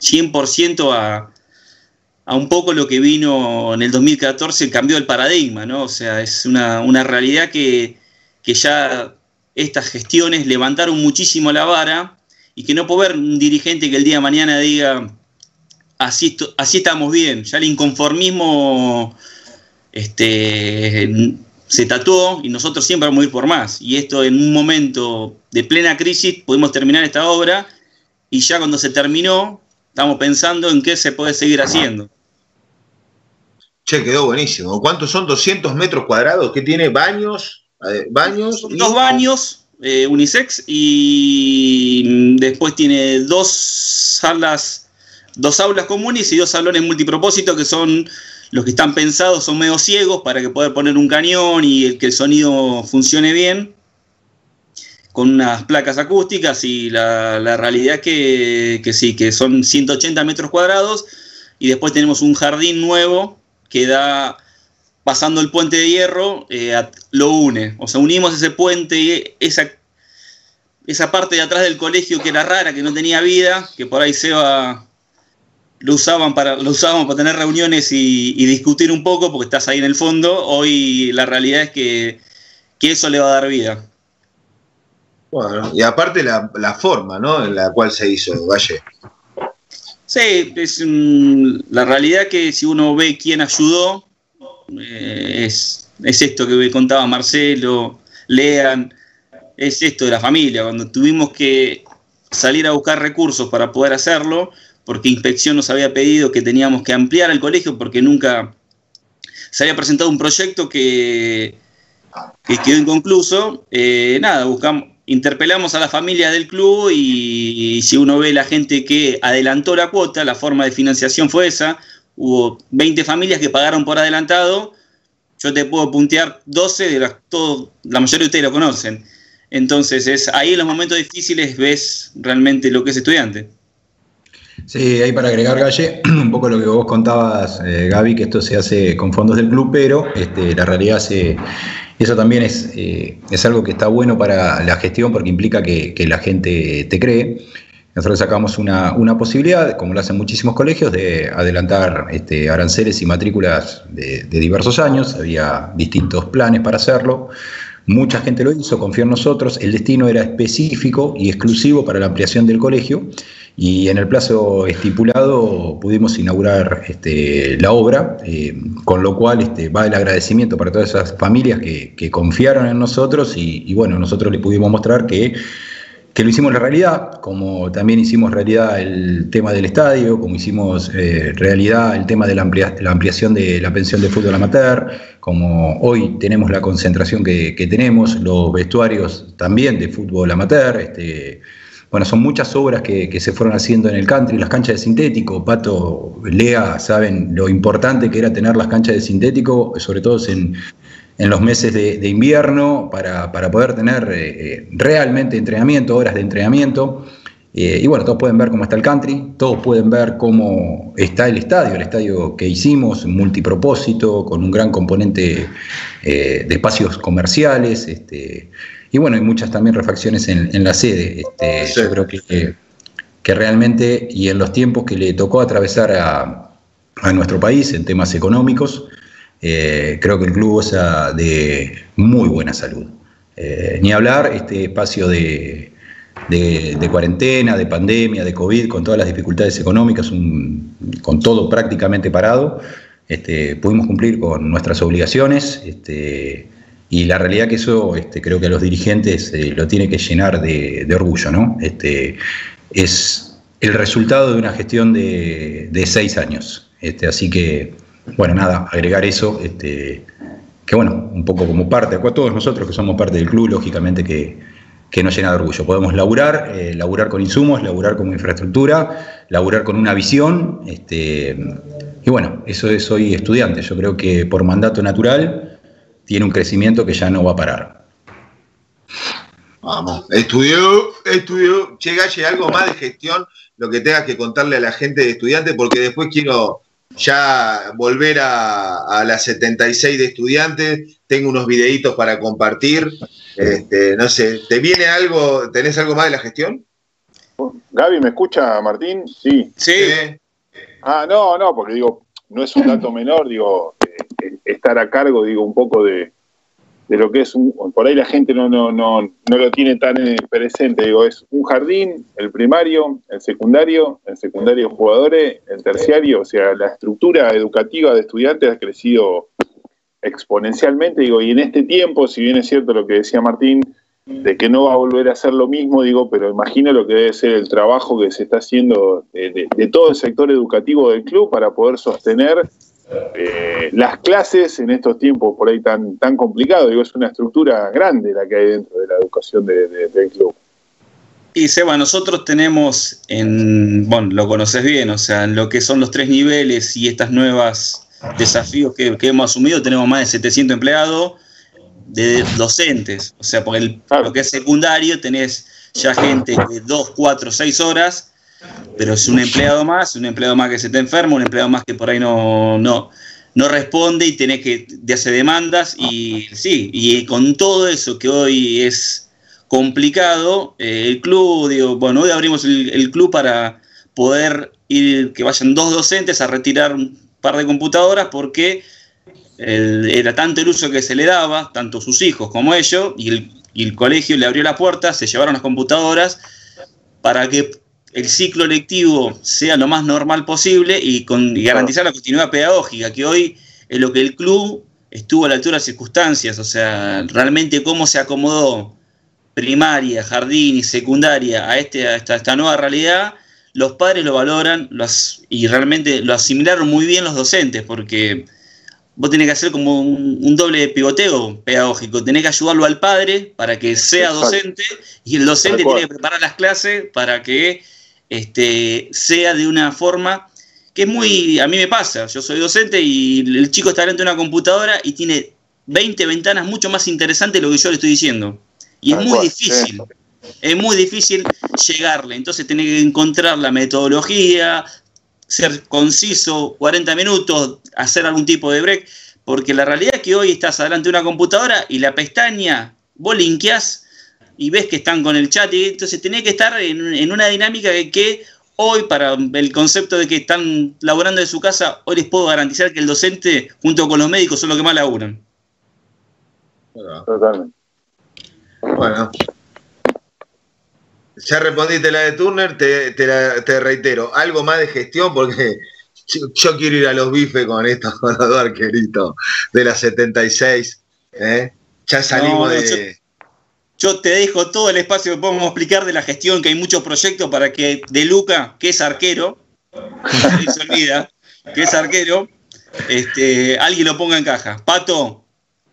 S10: 100% a, a un poco lo que vino en el 2014, cambió el paradigma, ¿no? O sea, es una, una realidad que, que ya estas gestiones levantaron muchísimo la vara y que no puedo ver un dirigente que el día de mañana diga, así, así estamos bien, ya el inconformismo este, se tatuó y nosotros siempre vamos a ir por más. Y esto en un momento de plena crisis pudimos terminar esta obra y ya cuando se terminó estamos pensando en qué se puede seguir haciendo.
S1: Che, quedó buenísimo. ¿Cuántos son? ¿200 metros cuadrados? ¿Qué tiene? ¿Baños? ¿Baños?
S10: Dos baños eh, unisex y después tiene dos salas, dos aulas comunes y dos salones multipropósito que son los que están pensados, son medio ciegos para que poder poner un cañón y el- que el sonido funcione bien con unas placas acústicas y la, la realidad que, que sí, que son 180 metros cuadrados y después tenemos un jardín nuevo que da pasando el puente de hierro, eh, lo une. O sea, unimos ese puente y esa, esa parte de atrás del colegio que era rara, que no tenía vida, que por ahí Seba lo usaban para, lo usábamos para tener reuniones y, y discutir un poco, porque estás ahí en el fondo. Hoy la realidad es que, que eso le va a dar vida.
S1: Bueno, y aparte la, la forma, ¿no? En la cual se hizo, Valle.
S10: Sí, es la realidad que si uno ve quién ayudó, eh, es, es esto que contaba Marcelo, Lean, es esto de la familia, cuando tuvimos que salir a buscar recursos para poder hacerlo, porque inspección nos había pedido que teníamos que ampliar el colegio porque nunca se había presentado un proyecto que, que quedó inconcluso. Eh, nada, buscamos, interpelamos a la familia del club y, y si uno ve la gente que adelantó la cuota, la forma de financiación fue esa. Hubo 20 familias que pagaron por adelantado. Yo te puedo puntear 12 de las, todo, la mayoría de ustedes lo conocen. Entonces, es ahí en los momentos difíciles ves realmente lo que es estudiante.
S2: Sí, ahí para agregar, Galle, un poco lo que vos contabas, eh, Gaby, que esto se hace con fondos del club, pero este, la realidad se, eso también es, eh, es algo que está bueno para la gestión porque implica que, que la gente te cree. Nosotros sacamos una, una posibilidad, como lo hacen muchísimos colegios, de adelantar este, aranceles y matrículas de, diversos años. Había distintos planes para hacerlo. Mucha gente lo hizo, confió en nosotros. El destino era específico y exclusivo para la ampliación del colegio. Y en el plazo estipulado pudimos inaugurar este, la obra, eh, con lo cual este, va el agradecimiento para todas esas familias que, que confiaron en nosotros y, y, bueno, nosotros les pudimos mostrar que, que, lo hicimos la realidad, como también hicimos realidad el tema del estadio, como hicimos eh, realidad el tema de la, amplia, la, ampliación de la pensión de fútbol amateur, como hoy tenemos la concentración que, que tenemos, los vestuarios también de fútbol amateur, este, bueno, son muchas obras que, que, se fueron haciendo en el country, las canchas de sintético, Pato, Lea, saben lo importante que era tener las canchas de sintético, sobre todo en, en los meses de, de invierno, para, para, poder tener eh, realmente entrenamiento, horas de entrenamiento. Eh, y bueno, todos pueden ver cómo está el country, todos pueden ver cómo está el estadio, el estadio que hicimos, multipropósito, con un gran componente eh, de espacios comerciales. Este, y bueno, hay muchas también refacciones en, en la sede. Este, sí. Yo creo que, que realmente, y en los tiempos que le tocó atravesar a, a nuestro país en temas económicos, eh, creo que el club goza de muy buena salud. Eh, ni hablar este espacio de, cuarentena, de pandemia, de COVID, con todas las dificultades económicas, con todo prácticamente parado, este, pudimos cumplir con nuestras obligaciones este, y la realidad que eso este, creo que a los dirigentes eh, lo tiene que llenar de, orgullo, ¿no? Este, es el resultado de una gestión de, seis años. Así que, bueno, nada, agregar eso, este, que bueno, un poco como parte, a todos nosotros que somos parte del club, lógicamente que, que nos llena de orgullo. Podemos laburar, eh, laburar con insumos, laburar como infraestructura, laburar con una visión, este, y bueno, eso es hoy estudiante. Yo creo que por mandato natural tiene un crecimiento que ya no va a parar.
S1: Vamos. Estudió, estudió. Che, Galle, algo más de gestión, lo que tengas que contarle a la gente de estudiantes, porque después quiero ya volver a, a las 76 de estudiantes. Tengo unos videitos para compartir. Este, no sé, ¿te viene algo? ¿Tenés algo más de la gestión?
S6: Gaby, ¿me escucha, Martín? Sí.
S10: Sí.
S6: Ah, no, no, porque digo, no es un dato menor, digo, eh, eh, estar a cargo, digo, un poco de, de lo que es un, por ahí la gente no, no, no, no lo tiene tan eh, presente, digo, es un jardín, el primario, el secundario, el secundario jugadores, el terciario, o sea, la estructura educativa de estudiantes ha crecido exponencialmente, digo, y en este tiempo, si bien es cierto lo que decía Martín, de que no va a volver a ser lo mismo, digo, pero imagino lo que debe ser el trabajo que se está haciendo de, de- de todo el sector educativo del club para poder sostener eh, las clases en estos tiempos por ahí tan, tan complicados. Digo, es una estructura grande la que hay dentro de la educación de- de- del club.
S10: Y Seba, nosotros tenemos en, bueno, lo conoces bien, o sea, en lo que son los tres niveles y estas nuevas desafíos que, que hemos asumido, tenemos más de 700 empleados de docentes, o sea, por el, lo que es secundario tenés ya gente de 2, 4, 6 horas, pero es un empleado más, un empleado más que se te enferma, un empleado más que por ahí no, no, no responde y tenés que de hacer demandas y sí, y con todo eso que hoy es complicado, eh, el club, digo, bueno, hoy abrimos el, el club para poder ir, que vayan dos docentes a retirar un par de computadoras porque el- era tanto el uso que se le daba, tanto sus hijos como ellos, y el, y el colegio le abrió la puerta, se llevaron las computadoras para que el ciclo lectivo sea lo más normal posible y, con, y garantizar la continuidad pedagógica, que hoy es lo que el club estuvo a la altura de las circunstancias, o sea, realmente cómo se acomodó primaria, jardín y secundaria a, este, a esta, esta nueva realidad, los padres lo valoran lo as- y realmente lo asimilaron muy bien los docentes, porque vos tenés que hacer como un, un doble pivoteo pedagógico, tenés que ayudarlo al padre para que sea
S6: Exacto.
S10: docente y el docente tiene que preparar las clases para que este, sea de una forma que es muy, a mí me pasa, yo soy docente y el chico está delante de una computadora y tiene 20 ventanas mucho más interesantes de lo que yo le estoy diciendo. Y es muy difícil, es muy difícil llegarle, entonces tenés que encontrar la metodología, ser conciso, 40 minutos, hacer algún tipo de break, porque la realidad es que hoy estás delante de una computadora y la pestaña, vos linkeás y ves que están con el chat, y entonces tenés que estar en, en una dinámica de que hoy, para el concepto de que están laborando de su casa, hoy les puedo garantizar que el docente, junto con los médicos, son los que más laburan.
S6: Totalmente.
S1: Bueno. Ya respondiste la de Turner, te, te la- te reitero, algo más de gestión porque yo, yo quiero ir a los bifes con estos con los arqueritos de la 76. ¿eh? Ya salimos
S10: No, no,
S1: de...
S10: Yo te dejo todo el espacio que podemos explicar de la gestión, que hay muchos proyectos para que De Luca, que es arquero, se olvida, que es arquero, este, alguien lo ponga en caja. Pato,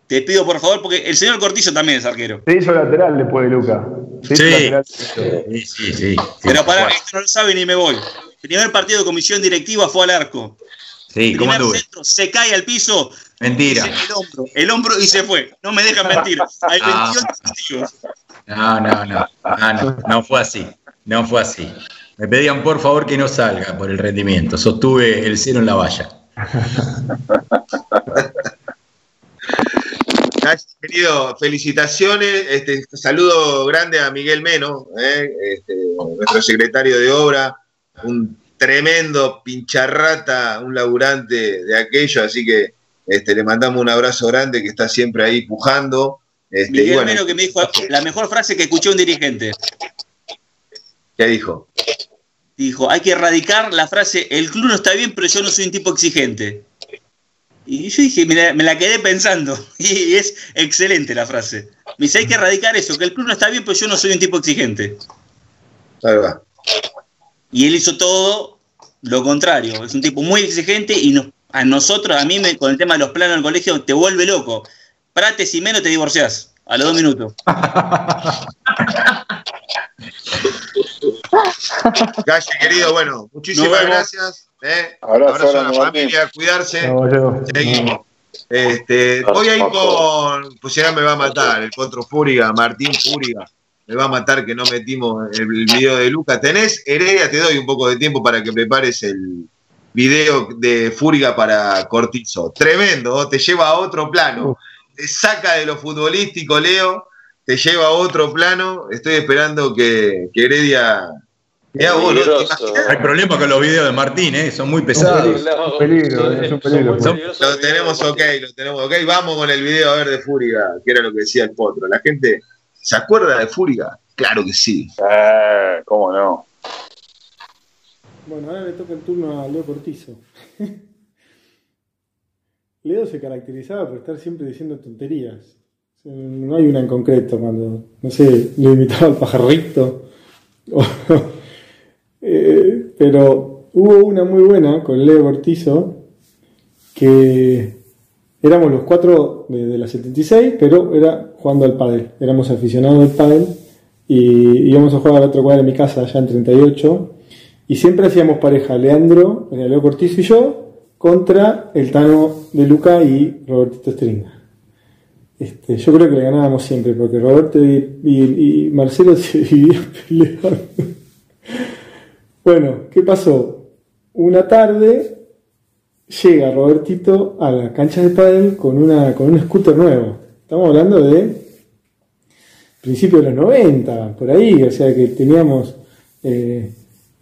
S10: te pido por favor, porque el señor Cortillo también es arquero.
S8: Se hizo lateral después de Luca.
S2: Sí.
S8: lateral.
S2: Sí, sí, sí.
S10: Pero pará, esto no lo sabe ni me voy. Primer partido de comisión directiva fue al arco.
S2: Sí, ¿cómo
S10: Primer
S2: anduve?
S10: centro, se cae al piso,
S2: Mentira.
S10: el hombro, el hombro y se fue. No me dejan mentir. Hay
S2: Ah.
S10: 28 testigos.
S2: No, no, no, no, no, no fue así, no fue así. Me pedían por favor que no salga por el rendimiento, sostuve el cero en la valla.
S1: Gracias, querido. Felicitaciones. Este, saludo grande a Miguel Meno, eh, este, nuestro secretario de obra, un tremendo pincharrata, un laburante de aquello, así que este, le mandamos un abrazo grande que está siempre ahí pujando. Este,
S10: Miguel
S1: bueno,
S10: que me dijo la mejor frase que escuché un dirigente.
S1: ¿Qué dijo?
S10: Dijo, hay que erradicar la frase, el club no está bien, pero yo no soy un tipo exigente. Y yo dije, me la, me la quedé pensando. Y es excelente la frase. Me dice, hay que erradicar eso, que el club no está bien, pero yo no soy un tipo exigente.
S1: Ahí va.
S10: Y él hizo todo lo contrario. Es un tipo muy exigente y nos- a nosotros, a mí, me- con el tema de los planos del colegio, te vuelve loco. Prates y menos te divorciás a los dos minutos.
S1: Galle, querido, bueno, muchísimas gracias. eh.
S6: Abrazo,
S1: Abrazo a la familia, cuidarse.
S8: No,
S1: Seguimos. Este, voy a ir con, pues ya me va a matar, el otro Fúriga, Martín Fúriga, me va a matar que no metimos el, el video de Luca. ¿Tenés, Heredia? Te doy un poco de tiempo para que prepares el video de Fúriga para Cortizo. Tremendo, te lleva a otro plano, te saca de lo futbolístico, Leo, te lleva a otro plano. Estoy esperando que, que Heredia...
S2: Hay problemas con los videos de Martín, ¿eh? son muy pesados.
S8: Un peligro, es un peligro.
S2: Son-
S1: Lo tenemos ok, lo tenemos ok. Vamos con el video a ver de Fúriga, que era lo que decía el potro. La gente, ¿se acuerda de Fúriga? Claro que sí.
S6: Eh, ¿Cómo no?
S11: Bueno, ahora le toca el turno a Leo Cortizo. Leo se caracterizaba por estar siempre diciendo tonterías. O sea, No hay una en concreto cuando, no sé, le imitaba al pajarrito. Eh, pero hubo una muy buena con Leo Cortizo que éramos los cuatro de, la 76, pero era jugando al pádel. Éramos aficionados al pádel y íbamos a jugar al otro cuadro de mi casa, allá en 38. Y siempre hacíamos pareja, Leandro, eh, Leo Cortizo y yo, contra el Tano de Luca y Robertito Stringa. Este, yo creo que le ganábamos siempre, porque Roberto y Marcelo se dividían peleando. Bueno, ¿qué pasó? Una tarde llega Robertito a la cancha de pádel con, una, con un scooter nuevo. Estamos hablando de principios de los 90, por ahí, o sea que teníamos, eh,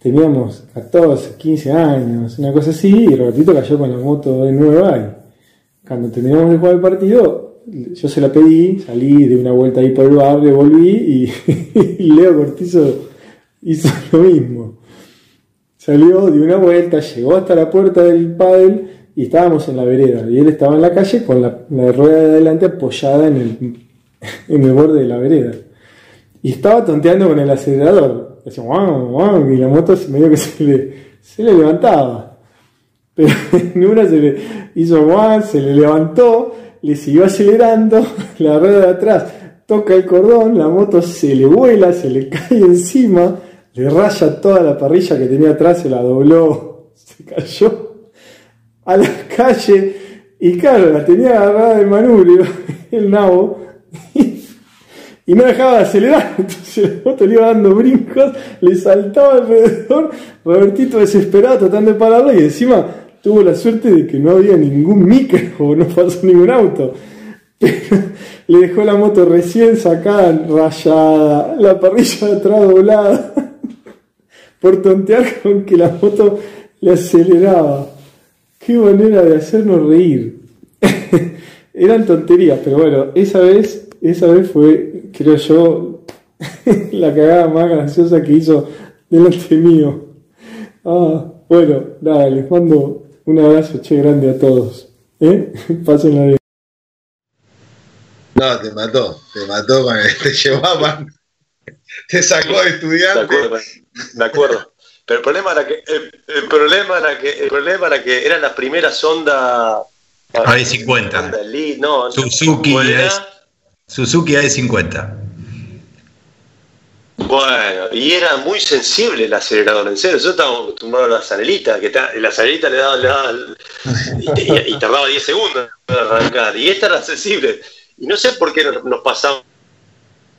S11: teníamos 14, 15 años, una cosa así, y Robertito cayó con la moto de nueva y cuando terminamos de jugar el partido, yo se la pedí, salí de una vuelta ahí por el barrio, volví y, y Leo Cortizo hizo lo mismo. Salió, dio una vuelta, llegó hasta la puerta del pádel y estábamos en la vereda. Y él estaba en la calle con la, rueda de adelante apoyada en el, en el borde de la vereda. Y estaba tonteando con el acelerador. Hacía guau, guau, y la moto medio que se le, se le levantaba. Pero en una se le hizo guau, se le levantó, le siguió acelerando, la rueda de atrás toca el cordón, la moto se le vuela, se le cae encima, le raya toda la parrilla que tenía atrás, se la dobló, se cayó a la calle. Y claro, la tenía agarrada de manubrio el nabo y, no dejaba de acelerar, entonces la moto le iba dando brincos, le saltaba alrededor, Robertito desesperado tratando de pararlo y encima tuvo la suerte de que no había ningún micro o no pasó ningún auto. Le dejó la moto recién sacada, rayada, la parrilla de atrás doblada, por tontear con que la moto le aceleraba. Qué manera de hacernos reír. Eran tonterías, pero bueno, esa vez, esa vez fue, creo yo, la cagada más graciosa que hizo delante mío. Ah, bueno, nada, les mando un abrazo che grande a todos. ¿Eh? Pásenla bien.
S1: No, te mató, te mató con el, te llevaban, te sacó de
S9: De
S1: estudiante.
S9: De acuerdo. Pero el problema era que el, el problema era que el problema era que eran las primeras ondas
S2: AE50.
S9: Honda Elite, no,
S2: Suzuki Suzuki A50.
S9: Bueno, y era muy sensible el acelerador, en serio. Nosotros estábamos acostumbrados a la zanelita, que la zanelita le daba, le daba y, y- y tardaba 10 segundos en arrancar. Y esta era sensible. Y no sé por qué nos, nos pasamos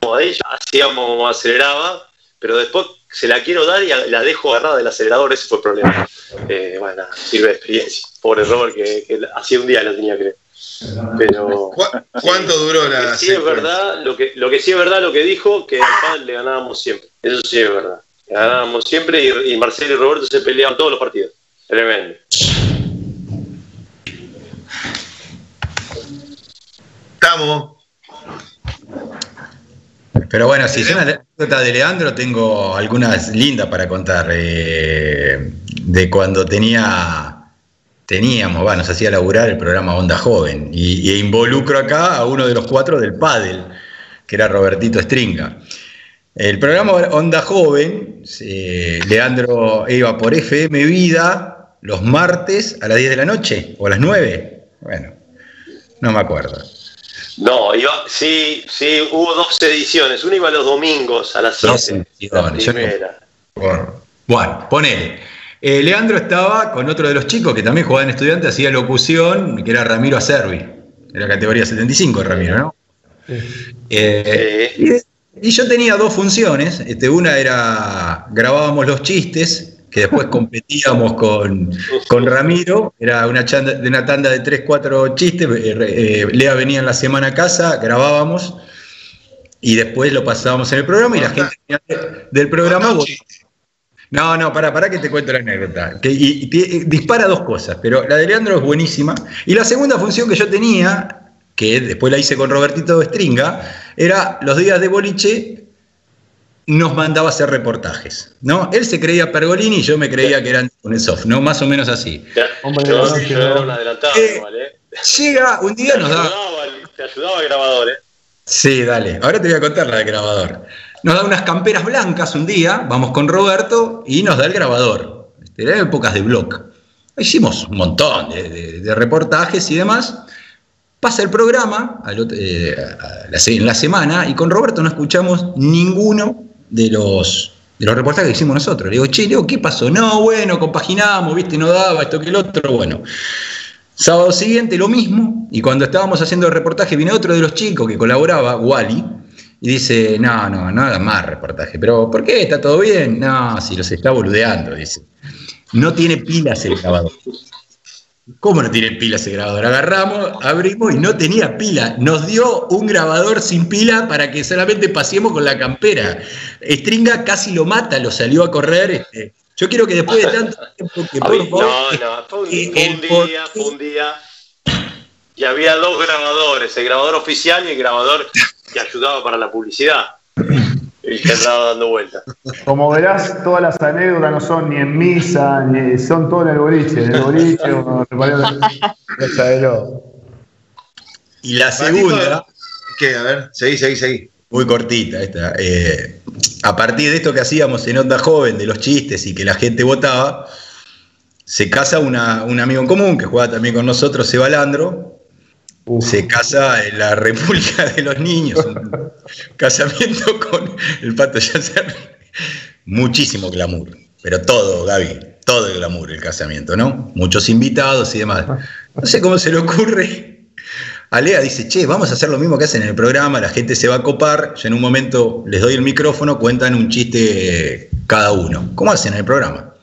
S9: a ella, hacíamos como aceleraba, pero después se la quiero dar y la dejo agarrada del acelerador, ese fue el problema. Eh, bueno, sirve de experiencia. Pobre Robert que, que hacía un día la tenía que Pero
S1: ¿Cuánto duró la
S9: sí es verdad, lo que, lo que sí es verdad lo que dijo, que al padre le ganábamos siempre. Eso sí es verdad. Le ganábamos siempre y, y Marcelo y Roberto se peleaban todos los partidos. Tremendo.
S1: Estamos.
S2: Pero bueno, si es una anécdota de Leandro, tengo algunas lindas para contar. eh, de cuando tenía, teníamos, bueno, nos hacía laburar el programa Onda Joven. Y, y involucro acá a uno de los cuatro del Padel, que era Robertito Stringa. El programa Onda Joven, eh, Leandro iba por FM Vida los martes a las 10 de la noche o a las 9. Bueno, no me acuerdo.
S9: No, iba, sí, sí, hubo dos ediciones. Una iba los domingos a las 7.
S2: Dos ediciones, yo no-
S9: primera.
S2: Por- Bueno, ponele. Eh, Leandro estaba con otro de los chicos que también jugaba en estudiante, hacía locución, que era Ramiro Acerbi. Era categoría 75, Ramiro, ¿no? Eh, y, y yo tenía dos funciones. Este, una era grabábamos los chistes, que después competíamos con, con Ramiro. Era una, chanda- de una tanda de 3, 4 chistes. eh, eh, Lea venía en la semana a casa, grabábamos y después lo pasábamos en el programa y la gente del programa. No, no, para, para que te cuento la anécdota. Que, y, y ti- dispara dos cosas, pero la de Leandro es buenísima. Y la segunda función que yo tenía, que después la hice con Robertito Stringa, era los días de boliche nos mandaba a hacer reportajes, ¿no? Él se creía Pergolini y yo me creía que eran Unesov, ¿no? Más o menos así.
S8: Hombre,
S9: Yo,
S8: no,
S9: yo
S8: no.
S9: era un adelantado,
S2: Eh,
S9: igual.
S2: Llega un día,
S9: Te
S2: nos da...
S9: ayudaba, te ayudaba el grabador, ¿eh?
S2: Sí, dale. Ahora te voy a contar la del grabador. Nos da unas camperas blancas un día, vamos con Roberto y nos da el grabador. Este, Eran épocas de blog. Hicimos un montón de, de- de reportajes y demás. Pasa el programa al otro- eh, a la se- en la semana y con Roberto no escuchamos ninguno de los, de los reportajes que hicimos nosotros. Le digo, che, Leo, ¿qué pasó? No, bueno, compaginamos, viste, no daba esto que el otro. Bueno, Sábado siguiente lo mismo, y cuando estábamos haciendo el reportaje viene otro de los chicos que colaboraba, Wally, y dice, no, no, no hagan más reportaje, pero ¿por qué? ¿Está todo bien? No, si los está boludeando, dice. No tiene pilas el grabador. ¿Cómo no tiene pilas el grabador? Agarramos, abrimos y no tenía pila. Nos dio un grabador sin pila para que solamente pasemos con la campera. Stringa casi lo mata, lo salió a correr. este. Yo quiero que después de tanto tiempo que por favor,
S9: no, no, fue un, fue
S2: el
S9: un día, fue un día. Y había dos grabadores, el grabador oficial y el grabador que ayudaba para la publicidad. Y que andaba dando vueltas.
S8: Como verás, todas las anécdotas no son ni en misa, ni son todo en el boliche. En el boliche, o.
S2: Y la segunda,
S1: ¿Qué? A ver, seguí, seguí, seguí.
S2: muy cortita esta. eh, a partir de esto que hacíamos en Onda Joven, de los chistes y que la gente votaba, se casa una- un amigo en común que juega también con nosotros, Seba Landro. Se casa en la República de los Niños, casamiento con el pato Yasser. Muchísimo glamour, pero todo, Gaby, todo el glamour el casamiento, ¿no? Muchos invitados y demás. No sé cómo se le ocurre Alea dice, che, vamos a hacer lo mismo que hacen en el programa, la gente se va a copar, yo en un momento les doy el micrófono, cuentan un chiste cada uno. ¿Cómo hacen en el programa?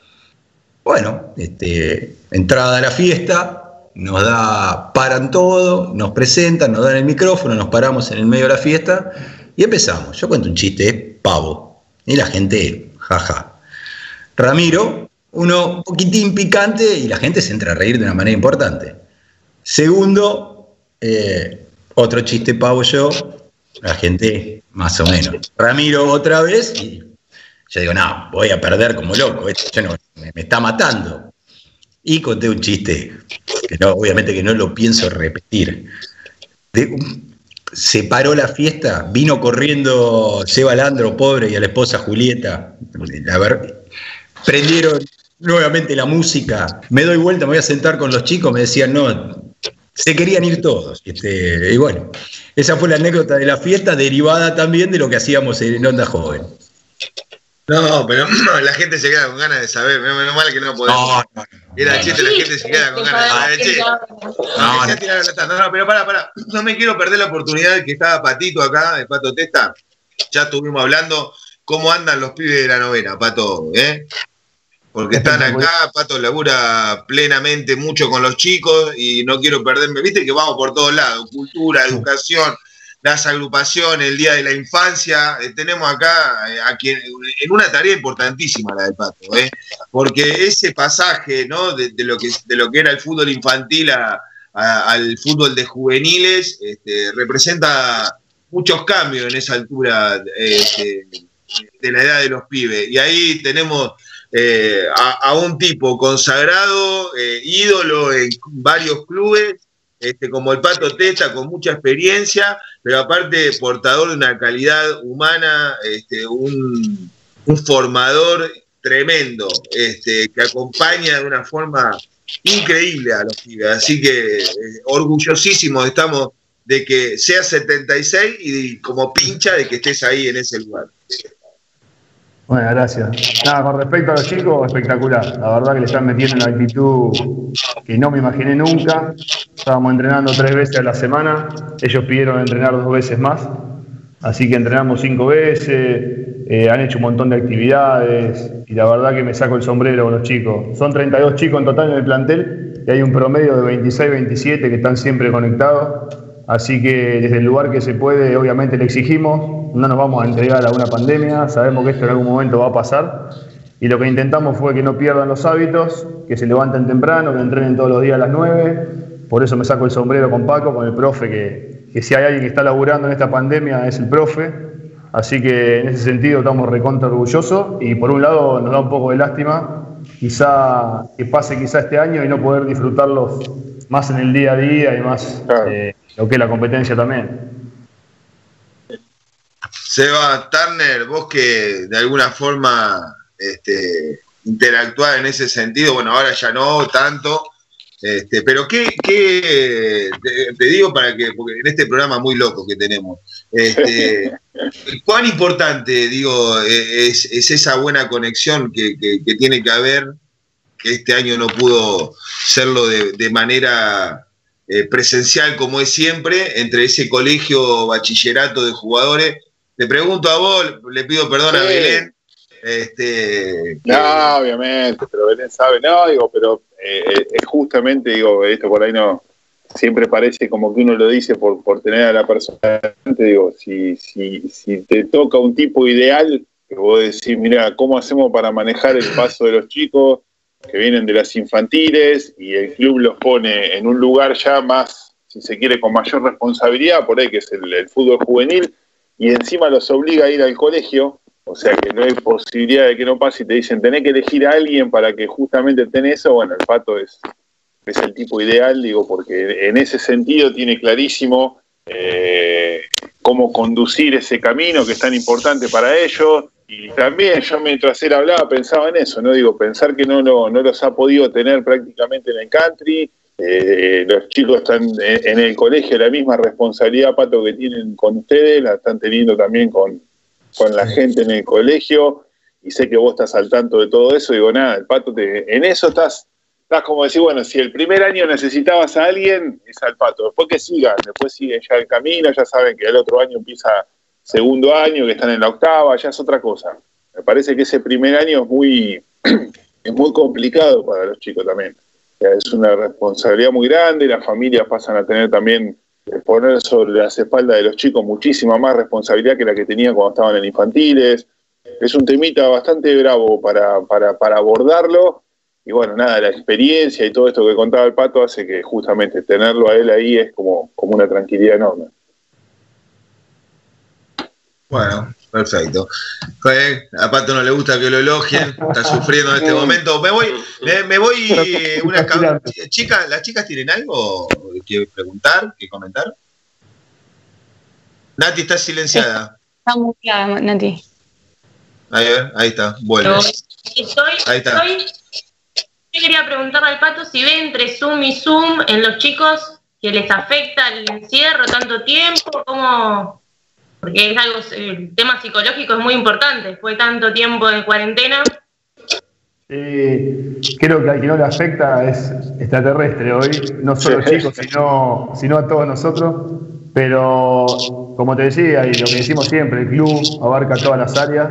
S2: Bueno, este, entrada a la fiesta, nos da, paran todo, nos presentan, nos dan el micrófono, nos paramos en el medio de la fiesta y empezamos. Yo cuento un chiste pavo y la gente, jaja. Ramiro, uno un poquitín picante y la gente se entra a reír de una manera importante. Segundo, eh, otro chiste pavo yo, la gente más o menos. Ramiro otra vez y yo digo, no, voy a perder como loco, esto no- me está matando. Y conté un chiste, que no, obviamente que no lo pienso repetir. Se paró la fiesta, vino corriendo Seba Landro, pobre, y a la esposa Julieta. A ver, prendieron nuevamente la música. Me doy vuelta, me voy a sentar con los chicos, me decían, no, se querían ir todos. Este, y bueno, esa fue la anécdota de la fiesta, derivada también de lo que hacíamos en Onda Joven.
S1: No, pero la gente se queda con ganas de saber. Menos mal que no podemos.
S2: No, no,
S1: Era chiste, la gente se queda con ganas de saber. Che,
S2: No,
S1: no,
S2: no.
S1: pero para, para. No me quiero perder la oportunidad que estaba Patito acá, el Pato Testa. Ya estuvimos hablando cómo andan los pibes de la novena, Pato. ¿eh? porque están acá, Pato labura plenamente mucho con los chicos y no quiero perderme, viste que vamos por todos lados, cultura, educación, las agrupaciones, el Día de la Infancia, eh, tenemos acá eh, a quien, en una tarea importantísima la del Pato, ¿eh? porque ese pasaje ¿no? de, lo que, de lo que era el fútbol infantil al fútbol de juveniles este, representa muchos cambios en esa altura este, de la edad de los pibes. Y ahí tenemos eh, a, un tipo consagrado, ídolo en varios clubes, este, como el Pato Testa, con mucha experiencia, pero aparte portador de una calidad humana, este, un, formador tremendo, este, que acompaña de una forma increíble a los pibes. Así que eh, orgullosísimos estamos de que sea 76 y como pincha de que estés ahí en ese lugar.
S8: Bueno, gracias. Nada, con respecto a los chicos, espectacular. La verdad que le están metiendo una actitud que no me imaginé nunca. Estábamos entrenando tres veces a la semana. Ellos pidieron entrenar dos veces más. Así que entrenamos cinco veces. Eh, han hecho un montón de actividades. Y la verdad que me saco el sombrero con los chicos. Son 32 chicos en total en el plantel. Y hay un promedio de 26, 27 que están siempre conectados. Así que desde el lugar que se puede, obviamente le exigimos, no nos vamos a entregar a una pandemia, sabemos que esto en algún momento va a pasar y lo que intentamos fue que no pierdan los hábitos, que se levanten temprano, que entrenen todos los días a las 9, por eso me saco el sombrero con Paco, con el profe, que, si hay alguien que está laburando en esta pandemia es el profe, así que en ese sentido estamos recontra orgullosos y por un lado nos da un poco de lástima quizá que pase quizá este año y no poder disfrutarlos más en el día a día y más eh, lo que es la competencia también.
S1: Seba Turner, vos que de alguna forma este, interactuar en ese sentido, bueno, ahora ya no tanto, este, pero ¿qué, te, digo para que, porque en este programa muy loco que tenemos, este, ¿cuán importante, digo, es, esa buena conexión que, tiene que haber, que este año no pudo serlo de manera eh, presencial como es siempre, entre ese colegio bachillerato de jugadores. Le pregunto a vos, le pido perdón a Belén. Este,
S6: No, obviamente, pero Belén sabe, no, digo, pero eh, eh, justamente, digo, esto por ahí no, siempre parece como que uno lo dice por, por tener a la persona digo, si, si, si te toca un tipo ideal, que vos decís, mira, ¿cómo hacemos para manejar el paso de los chicos? que vienen de las infantiles y el club los pone en un lugar ya más, si se quiere, con mayor responsabilidad, por ahí que es el, fútbol juvenil, y encima los obliga a ir al colegio, o sea que no hay posibilidad de que no pase y te dicen, tenés que elegir a alguien para que justamente tenés eso, bueno, el pato es, es el tipo ideal, digo, porque en ese sentido tiene clarísimo eh, cómo conducir ese camino que es tan importante para ellos, y también yo mientras él hablaba pensaba en eso, ¿no? Digo, pensar que no, no, no los ha podido tener prácticamente en el country, eh, los chicos están en, el colegio, la misma responsabilidad, Pato, que tienen con ustedes, la están teniendo también con, con la gente en el colegio, y sé que vos estás al tanto de todo eso, digo, nada, el Pato, te, en eso estás, estás como decir, bueno, si el primer año necesitabas a alguien, es al Pato, después que sigan, después siguen ya el camino, ya saben que el otro año empieza segundo año, que están en la octava, ya es otra cosa. Me parece que ese primer año es muy, es muy complicado para los chicos también. Es una responsabilidad muy grande, las familias pasan a tener también, eh, poner sobre las espaldas de los chicos muchísima más responsabilidad que la que tenían cuando estaban en infantiles. Es un temita bastante bravo para, para, para abordarlo. Y bueno, nada, la experiencia y todo esto que contaba el pato hace que justamente tenerlo a él ahí es como, como una tranquilidad enorme.
S1: Bueno, perfecto. a Pato no le gusta que lo elogien, está sufriendo en este momento. Me voy, me, voy una chica, ¿las chicas tienen algo que preguntar, que comentar? Nati está silenciada.
S7: Está muteada, Nati.
S1: Ahí, ahí está, bueno.
S7: Estoy, ahí está. Estoy, yo quería preguntarle al Pato si ve entre Zoom y Zoom en los chicos que les afecta el encierro tanto tiempo, cómo, porque es algo, el tema psicológico es muy importante, después de tanto tiempo de cuarentena.
S8: creo que al que no le afecta es extraterrestre hoy, no solo los chicos, sino, sino a todos nosotros. Pero como te decía, y lo que decimos siempre, el club abarca todas las áreas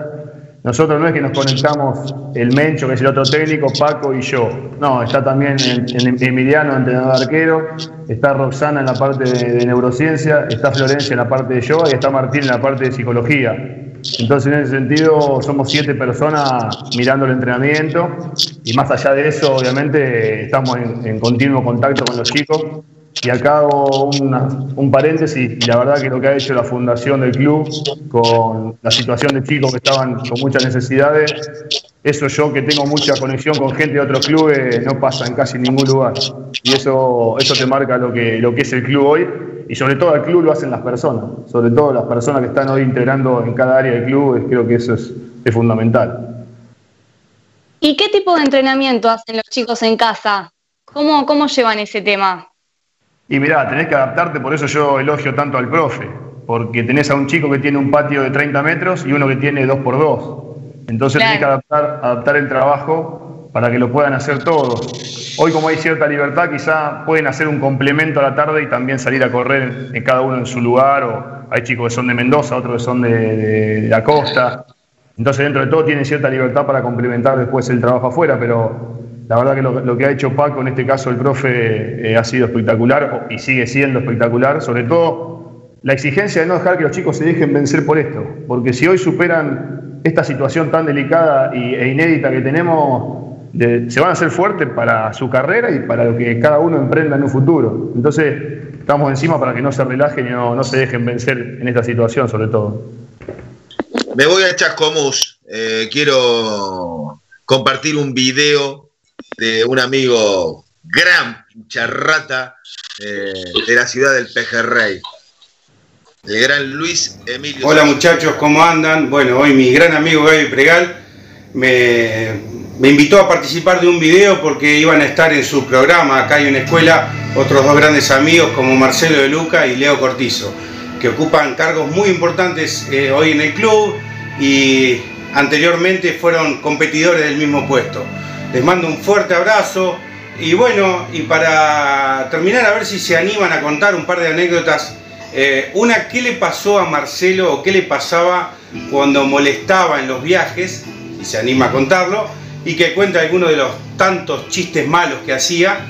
S8: Nosotros no es que nos conectamos el Mencho, que es el otro técnico, Paco y yo. No, está también en, Emiliano, entrenador de arquero, está Roxana en la parte de, de, neurociencia, está Florencia en la parte de yoga y está Martín en la parte de psicología. Entonces, en ese sentido, somos siete personas mirando el entrenamiento y más allá de eso, obviamente, estamos en, continuo contacto con los chicos. Y acá hago un paréntesis, la verdad que lo que ha hecho la fundación del club con la situación de chicos que estaban con muchas necesidades, eso yo que tengo mucha conexión con gente de otros clubes no pasa en casi ningún lugar. Y eso, eso te marca lo que, lo que es el club hoy y sobre todo el club lo hacen las personas, sobre todo las personas que están hoy integrando en cada área del club, creo que eso es, fundamental.
S12: ¿Y qué tipo de entrenamiento hacen los chicos en casa? ¿Cómo, cómo llevan ese tema?
S8: Y mirá, tenés que adaptarte, por eso yo elogio tanto al profe, porque tenés a un chico que tiene un patio de 30 metros y uno que tiene 2 por 2 Entonces tenés que adaptar, adaptar el trabajo para que lo puedan hacer todos. Hoy como hay cierta libertad, quizá pueden hacer un complemento a la tarde y también salir a correr en cada uno en su lugar, o hay chicos que son de Mendoza, otros que son de, la costa. Entonces dentro de todo tienen cierta libertad para complementar después el trabajo afuera, pero la verdad que lo, que ha hecho Paco, en este caso el profe, eh, ha sido espectacular y sigue siendo espectacular, sobre todo la exigencia de no dejar que los chicos se dejen vencer por esto, porque si hoy superan esta situación tan delicada e inédita que tenemos, se van a hacer fuertes para su carrera y para lo que cada uno emprenda en un futuro. Entonces, estamos encima para que no se relajen y no, se dejen vencer en esta situación, sobre todo.
S1: Me voy a Chascomús. Eh, quiero compartir un video de un amigo gran charrata eh, de la ciudad del Pejerrey. El gran Luis Emilio.
S13: Hola muchachos, ¿cómo andan? Bueno, hoy mi gran amigo Gaby Pregal me, me invitó a participar de un video porque iban a estar en su programa acá en una escuela otros dos grandes amigos como Marcelo de Luca y Leo Cortizo, que ocupan cargos muy importantes eh, hoy en el club y anteriormente fueron competidores del mismo puesto. Les mando un fuerte abrazo y bueno, y para terminar a ver si se animan a contar un par de anécdotas. Eh, una, ¿qué le pasó a Marcelo o qué le pasaba cuando molestaba en los viajes? Y se anima a contarlo y que cuenta algunos de los tantos chistes malos que hacía.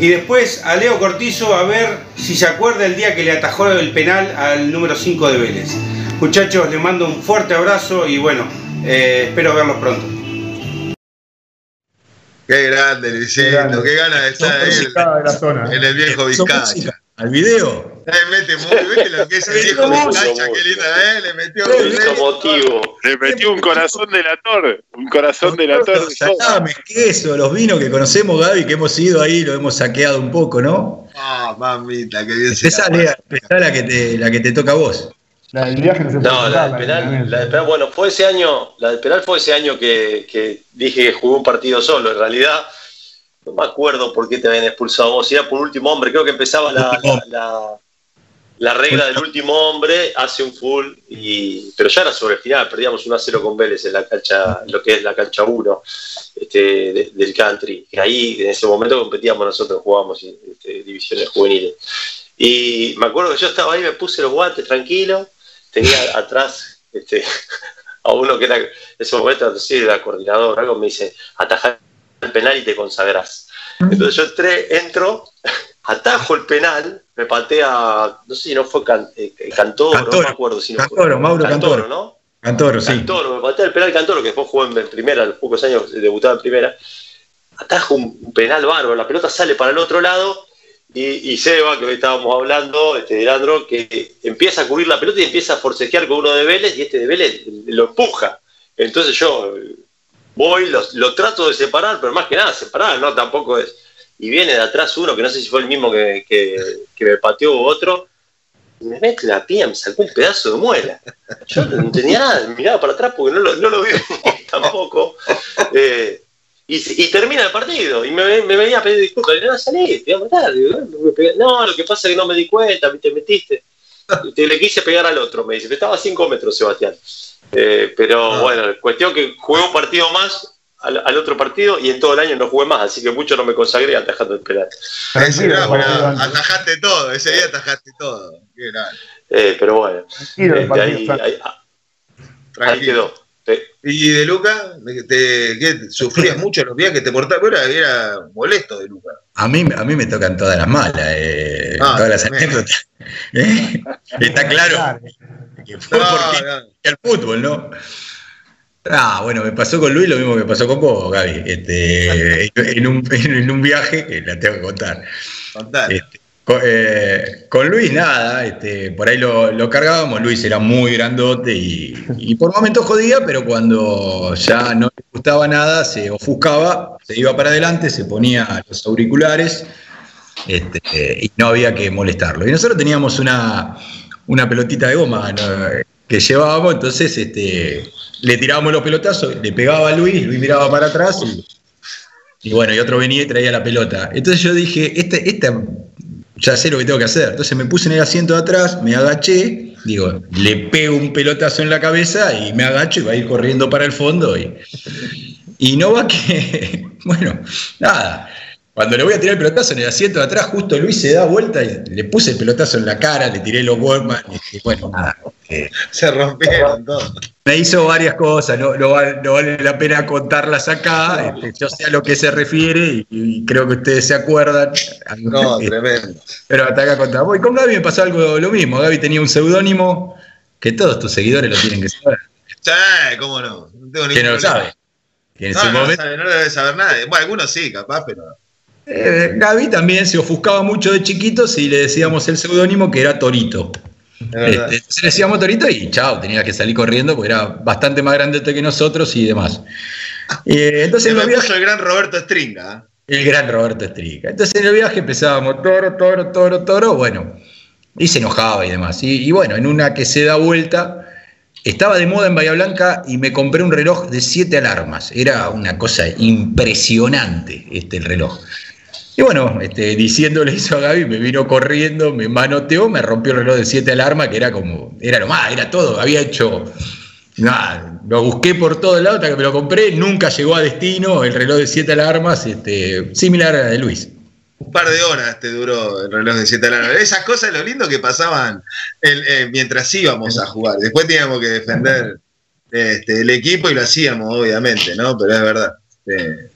S13: Y después a Leo Cortizo a ver si se acuerda el día que le atajó el penal al número 5 de Vélez. Muchachos, les mando un fuerte abrazo y bueno, eh, espero verlos pronto.
S1: Qué grande, Luisito, qué, ganas de estar ahí en, el viejo Vizcaya.
S2: ¿Al video?
S1: Le mete, ¿viste lo que es el viejo Vizcaya? Qué linda, ¿eh? Le metió
S6: un motivo. Le metió un corazón de la torre. Un corazón de la torre.
S2: Queso, los vinos que conocemos, Gaby, que hemos ido ahí, lo hemos saqueado un poco, ¿no?
S1: Ah, mamita, qué bien
S2: Esa es la, que te, la que te toca a vos.
S8: La del viaje no se
S9: No, la del penal, la del penal, bueno, fue ese año, la del penal fue ese año que, que dije que jugué un partido solo. En realidad, no me acuerdo por qué te habían expulsado vos, si era por último hombre, creo que empezaba la, la, regla del último hombre, hace un full, y, pero ya era sobre el final, perdíamos 1 a 0 con Vélez en la cancha, lo que es la cancha 1 este, del country, que ahí en ese momento competíamos nosotros, jugábamos este, divisiones juveniles. Y me acuerdo que yo estaba ahí, me puse los guantes tranquilo, tenía atrás este, a uno que era, en ese momento, sé, era coordinador, algo me dice, atajar el penal y te consagrás. Entonces yo entré, entro, atajo el penal, me patea, no sé si no fue eh, Cantoro, no me acuerdo si no
S2: Cantoro,
S9: fue.
S2: Mauro Cantoro,
S9: ¿no?
S2: Cantoro, sí.
S9: Cantoro, me patea el penal Cantoro, que después jugó en primera, a los pocos años debutaba en primera. Atajo un penal bárbaro, la pelota sale para el otro lado y, Seba, que hoy estábamos hablando, este de que empieza a cubrir la pelota y empieza a forcejear con uno de Vélez y este de Vélez lo empuja. Entonces yo voy, lo, trato de separar, pero más que nada separar, ¿no? Tampoco es. Y viene de atrás uno, que no sé si fue el mismo que, me pateó otro, y me mete la pía, me sacó un pedazo de muela. Yo no tenía nada, miraba para atrás porque no lo, no lo vi tampoco. Eh, y, termina el partido, y me, me venía a pedir disculpas, y no salí, te iba a matar. no, lo que pasa es que no me di cuenta, te metiste. Te le quise pegar al otro, me dice, estaba a 5 metros, Sebastián. Eh, pero ah. bueno, cuestión que jugué un partido más al, otro partido y en todo el año no jugué más, así que mucho no me consagré atajando el penal.
S1: atajaste todo, ese día atajaste todo.
S9: Eh, pero bueno, eh, ahí, ahí, quedó.
S1: ¿Y de Luca? ¿Te, qué, ¿Sufrías mucho los viajes? ¿Te portabas? Era, era molesto de Luca.
S2: A mí, a mí me tocan todas las malas, eh,
S1: Ah,
S2: todas las anécdotas. ¿Eh? Está claro que fue
S1: No,
S2: porque
S1: no.
S2: el fútbol, ¿no? Ah, bueno, me pasó con Luis lo mismo que pasó con vos, Gaby. Este, en, un, en un viaje, que la tengo que contar. Este, con, eh, con Luis nada, este, por ahí lo, cargábamos, Luis era muy grandote y, y por momentos jodía, pero cuando ya no le gustaba nada, se ofuscaba, se iba para adelante, se ponía los auriculares este, y no había que molestarlo. Y nosotros teníamos una, una pelotita de goma que llevábamos, entonces este, le tirábamos los pelotazos, le pegaba a Luis, Luis miraba para atrás y, y bueno, y otro venía y traía la pelota. Entonces yo dije, este, esta, ya sé lo que tengo que hacer. Entonces me puse en el asiento de atrás, me agaché, digo, le pego un pelotazo en la cabeza y me agacho y va a ir corriendo para el fondo. Y, y no va que, bueno, nada. Cuando le voy a tirar el pelotazo en el asiento de atrás, justo Luis se da vuelta y le puse el pelotazo en la cara, le tiré los Walkman y dije, bueno, nada. eh,
S1: Se rompieron todos.
S2: me hizo varias cosas, no, no vale, no vale la pena contarlas acá. este, yo sé a lo que se refiere y, y creo que ustedes se acuerdan.
S1: No, tremendo.
S2: Pero hasta acá contamos. Y con Gaby me pasó algo lo mismo. Gaby tenía un seudónimo que todos tus seguidores lo tienen que saber.
S1: Sí, cómo no. No tengo
S2: Que no lo sabe. Que en
S1: No,
S2: su
S1: no, lo
S2: momento-
S1: sabe, no lo debe saber nadie. Bueno, algunos sí, capaz, pero.
S2: Eh, Gaby también se ofuscaba mucho de chiquitos y le decíamos el seudónimo que era Torito. Este, entonces le decíamos Torito y chao, tenía que salir corriendo porque era bastante más grande que nosotros y demás. Eh, entonces viajes-
S1: puso el gran Roberto Stringa. ¿eh?
S2: El gran Roberto Estrica. Entonces en el viaje empezábamos toro, toro, toro, toro, bueno, y se enojaba y demás. Y, y bueno, en una que se da vuelta, estaba de moda en Bahía Blanca y me compré un reloj de siete alarmas. Era una cosa impresionante este el reloj. Y bueno, este, diciéndole eso a Gaby, me vino corriendo, me manoteó, me rompió el reloj de siete alarmas, que era como, era lo más, era todo, había hecho Nada, lo busqué por todos lados hasta que me lo compré, nunca llegó a destino el reloj de siete alarmas, este, similar a la de Luis.
S1: Un par de horas te duró el reloj de 7 alarmas. Esas cosas, lo lindo que pasaban el- eh, mientras íbamos a jugar. Después teníamos que defender este, el equipo y lo hacíamos, obviamente, ¿no? Pero es verdad. Eh,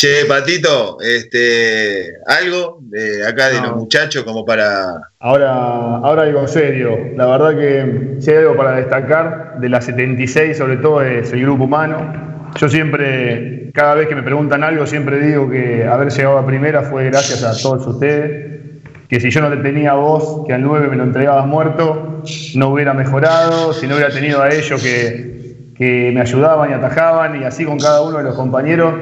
S1: che, Patito, este, algo de acá de
S8: No.
S1: los muchachos como para.
S8: Ahora, ahora algo serio. La verdad que si hay algo para destacar de la 76, sobre todo, es el grupo humano. Yo siempre, cada vez que me preguntan algo, siempre digo que haber llegado a primera fue gracias a todos ustedes. Que si yo no te tenía a vos, que al 9 me lo entregabas muerto, no hubiera mejorado. Si no hubiera tenido a ellos que, que me ayudaban y atajaban, y así con cada uno de los compañeros,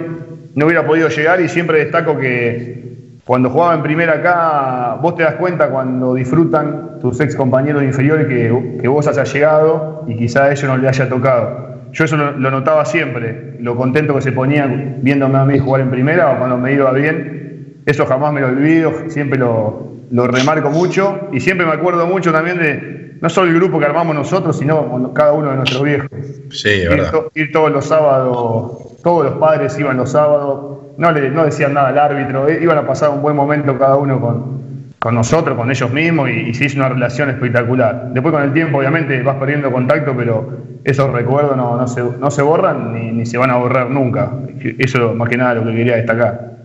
S8: no hubiera podido llegar. Y siempre destaco que cuando jugaba en primera acá, vos te das cuenta cuando disfrutan tus ex compañeros inferiores que, que vos hayas llegado y quizá a ellos no le haya tocado. Yo eso lo, notaba siempre, lo contento que se ponían viéndome a mí jugar en primera o cuando me iba bien. Eso jamás me lo olvido, siempre lo, lo remarco mucho y siempre me acuerdo mucho también de no solo el grupo que armamos nosotros, sino cada uno de nuestros viejos.
S2: Sí,
S8: Ir,
S2: verdad.
S8: to- ir todos los sábados, todos los padres iban los sábados, no le no decían nada al árbitro, eh, iban a pasar un buen momento cada uno con, con nosotros, con ellos mismos, y, y se hizo una relación espectacular. Después con el tiempo, obviamente, vas perdiendo contacto, pero esos recuerdos no, no, se, no se borran ni, ni se van a borrar nunca. Eso más que nada lo que quería destacar.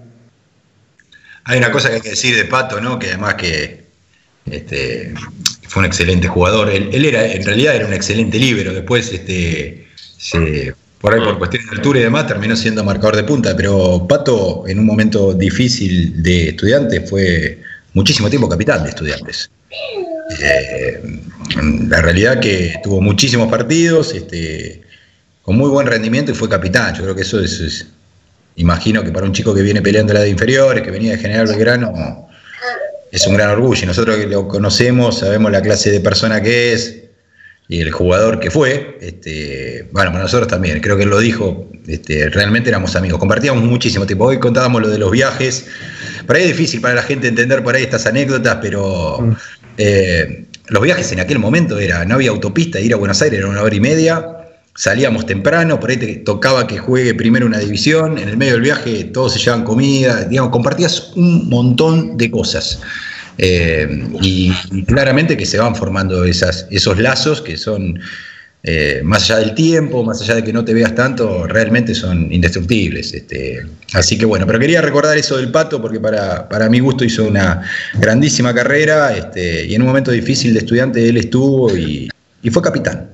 S2: Hay una cosa que hay que decir de Pato, ¿no? Que además que este, fue un excelente jugador. Él, era, en realidad era un excelente líbero. Después, este, por ahí por cuestiones de altura y demás, terminó siendo marcador de punta. Pero Pato, en un momento difícil de estudiantes, fue muchísimo tiempo capitán de estudiantes. Eh, la realidad que tuvo muchísimos partidos, este, con muy buen rendimiento y fue capitán. Yo creo que eso es, es- imagino que para un chico que viene peleando la de inferiores, que venía de General Belgrano, es un gran orgullo. Y nosotros que lo conocemos, sabemos la clase de persona que es y el jugador que fue. Este, bueno, para nosotros también, creo que él lo dijo, este, realmente éramos amigos, compartíamos muchísimo tiempo. Hoy contábamos lo de los viajes. Por ahí es difícil para la gente entender por ahí estas anécdotas, pero eh, los viajes en aquel momento era, no había autopista, ir a Buenos Aires era una hora y media, salíamos temprano, por ahí te tocaba que juegue primero una división, en el medio del viaje todos se llevaban comida, digamos, compartías un montón de cosas. Eh, y, y claramente que se van formando esas, esos lazos que son eh, más allá del tiempo, más allá de que no te veas tanto, realmente son indestructibles. Este, así que bueno, pero quería recordar eso del Pato porque para, para mi gusto hizo una grandísima carrera este, y en un momento difícil de estudiante él estuvo y, y fue capitán.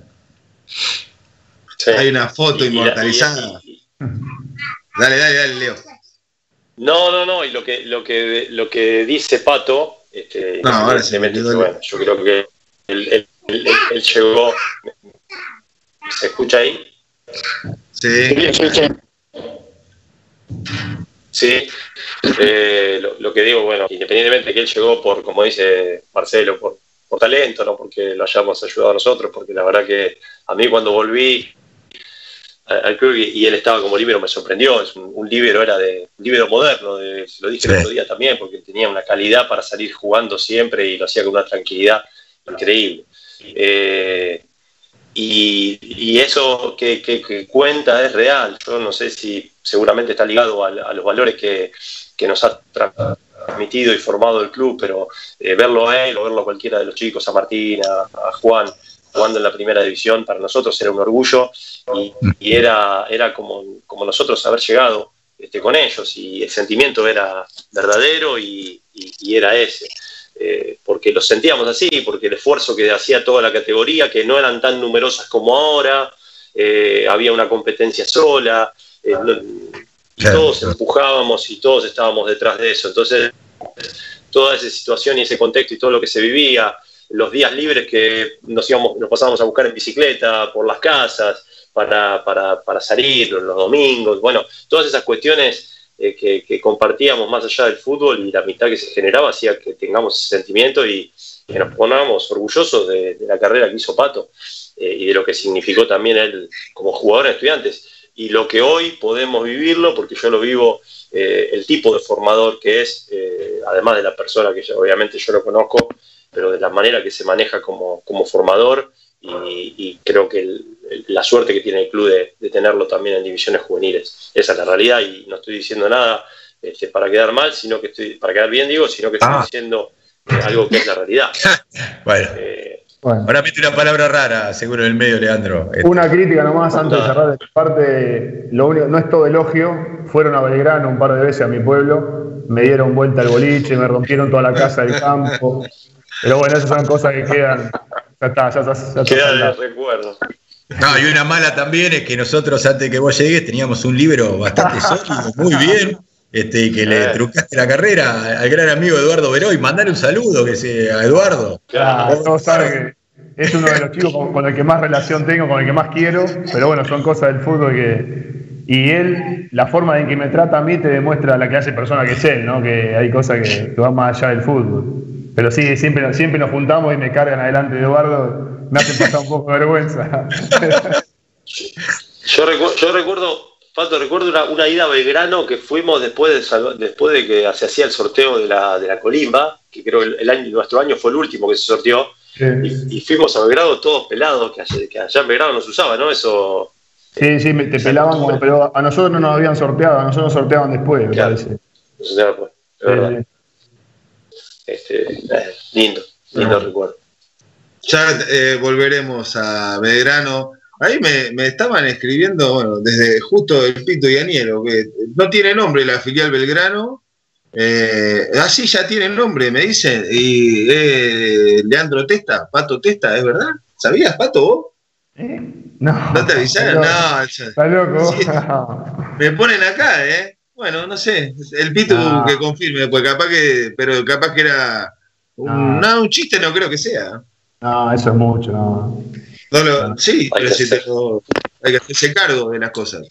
S1: Hay una foto inmortalizada. dale, dale, dale, Leo.
S9: No, no, no, y lo que, lo que, lo que dice Pato, este,
S1: No, ahora sí, me
S9: bueno, yo creo que él, él- él- él llegó. ¿Se escucha ahí?
S1: Sí.
S9: Sí, eh, lo, lo que digo, bueno, independientemente de que él llegó por, como dice Marcelo, por, por talento, no porque lo hayamos ayudado a nosotros, porque la verdad que a mí cuando volví al club y, y él estaba como líbero me sorprendió, es un, un líbero era de un líbero moderno, de- se lo dije el
S2: Sí.
S9: otro día también, porque tenía una calidad para salir jugando siempre y lo hacía con una tranquilidad increíble. Eh, y, y eso que, que- que cuenta es real. Yo no sé si seguramente está ligado a, a los valores que, que nos ha tra- transmitido y formado el club, pero eh, verlo a él o verlo a cualquiera de los chicos, a Martín, a, a Juan, jugando en la primera división, para nosotros era un orgullo y, y era, era como, como nosotros haber llegado este, con ellos y el sentimiento era verdadero y, y- y era ese. Eh, porque lo sentíamos así, porque el esfuerzo que hacía toda la categoría, que no eran tan numerosas como ahora, eh, había una competencia sola, eh, y todos empujábamos y todos estábamos detrás de eso. Entonces, toda esa situación y ese contexto y todo lo que se vivía, los días libres que nos íbamos, nos pasábamos a buscar en bicicleta por las casas para, para, para salir, los domingos, bueno, todas esas cuestiones eh, que, compartíamos más allá del fútbol y la amistad que se generaba hacía que tengamos ese sentimiento y que nos pongamos orgullosos de, la carrera que hizo Pato eh, y de lo que significó también él como jugador de estudiantes. Y lo que hoy podemos vivirlo, porque yo lo vivo, eh, el tipo de formador que es, además de la persona que obviamente yo lo conozco, pero de la manera que se maneja como, como formador y, y creo que el- el- la suerte que tiene el club de, de tenerlo también en divisiones juveniles. Esa es la realidad y no estoy diciendo nada este, para quedar mal, sino que estoy, para quedar bien digo, sino que estoy
S2: Ah.
S9: diciendo eh, algo que es la realidad.
S2: Bueno,
S9: Eh,
S2: ahora mete una palabra rara, seguro en el medio, Leandro. Este,
S8: Una crítica nomás antes de cerrar de mi parte, lo único, no es todo elogio, fueron a Belgrano un par de veces a mi pueblo, me dieron vuelta al boliche, me rompieron toda la casa del campo, pero bueno, esas son cosas que quedan, ya está, ya está, ya está
S9: queda de
S8: saldado.
S9: recuerdo.
S2: No, y una mala también es que nosotros antes de que vos llegues teníamos un libro bastante sólido, muy bien, este, y que le trucaste la carrera al gran amigo Eduardo Veroy. Mandale un saludo que se, a Eduardo.
S8: Claro, que es uno de los chicos con, con el que más relación tengo, con el que más quiero, pero bueno, son cosas del fútbol que... Y él, la forma en que me trata a mí te demuestra la clase de persona que es él, ¿no? Que hay cosas que, que van más allá del fútbol. Pero sí, siempre, siempre nos juntamos y me cargan adelante de Eduardo, me hacen pasar un poco de vergüenza.
S9: Yo, recu- yo recuerdo, Pato, recuerdo una, una ida a Belgrano que fuimos después de, Salva- después de que se hacía el sorteo de la, de la colimba, que creo el, el año, nuestro año fue el último que se sorteó, y, y fuimos a Belgrano todos pelados, que, allá- que allá en Belgrano no se usaba, ¿no? Eso,
S8: Sí, sí, te pelaban, como- pero a nosotros no nos habían sorteado, a nosotros nos sorteaban después, me
S9: Claro.
S8: parece.
S9: se pues, es verdad. Este, eh, lindo, lindo recuerdo.
S1: Ya eh, volveremos a Belgrano. Ahí me, me estaban escribiendo, bueno, desde justo el Pito y Anielo, que no tiene nombre la filial Belgrano. Eh, así ya tiene nombre, me dicen. Y eh, Leandro Testa, Pato Testa, ¿es verdad? ¿Sabías, Pato, vos?
S8: No.
S1: ¿No te avisaron? No,
S8: Está loco.
S1: Sí. me ponen acá, ¿eh? Bueno, no sé. El Pito
S8: No.
S1: que confirme, pues capaz que, pero capaz que era un, no, un chiste, no creo que sea.
S8: No, eso es mucho, no.
S1: No lo- sí,
S9: Hay
S1: pero
S9: que
S1: si tengo- hay que hacerse cargo de las cosas.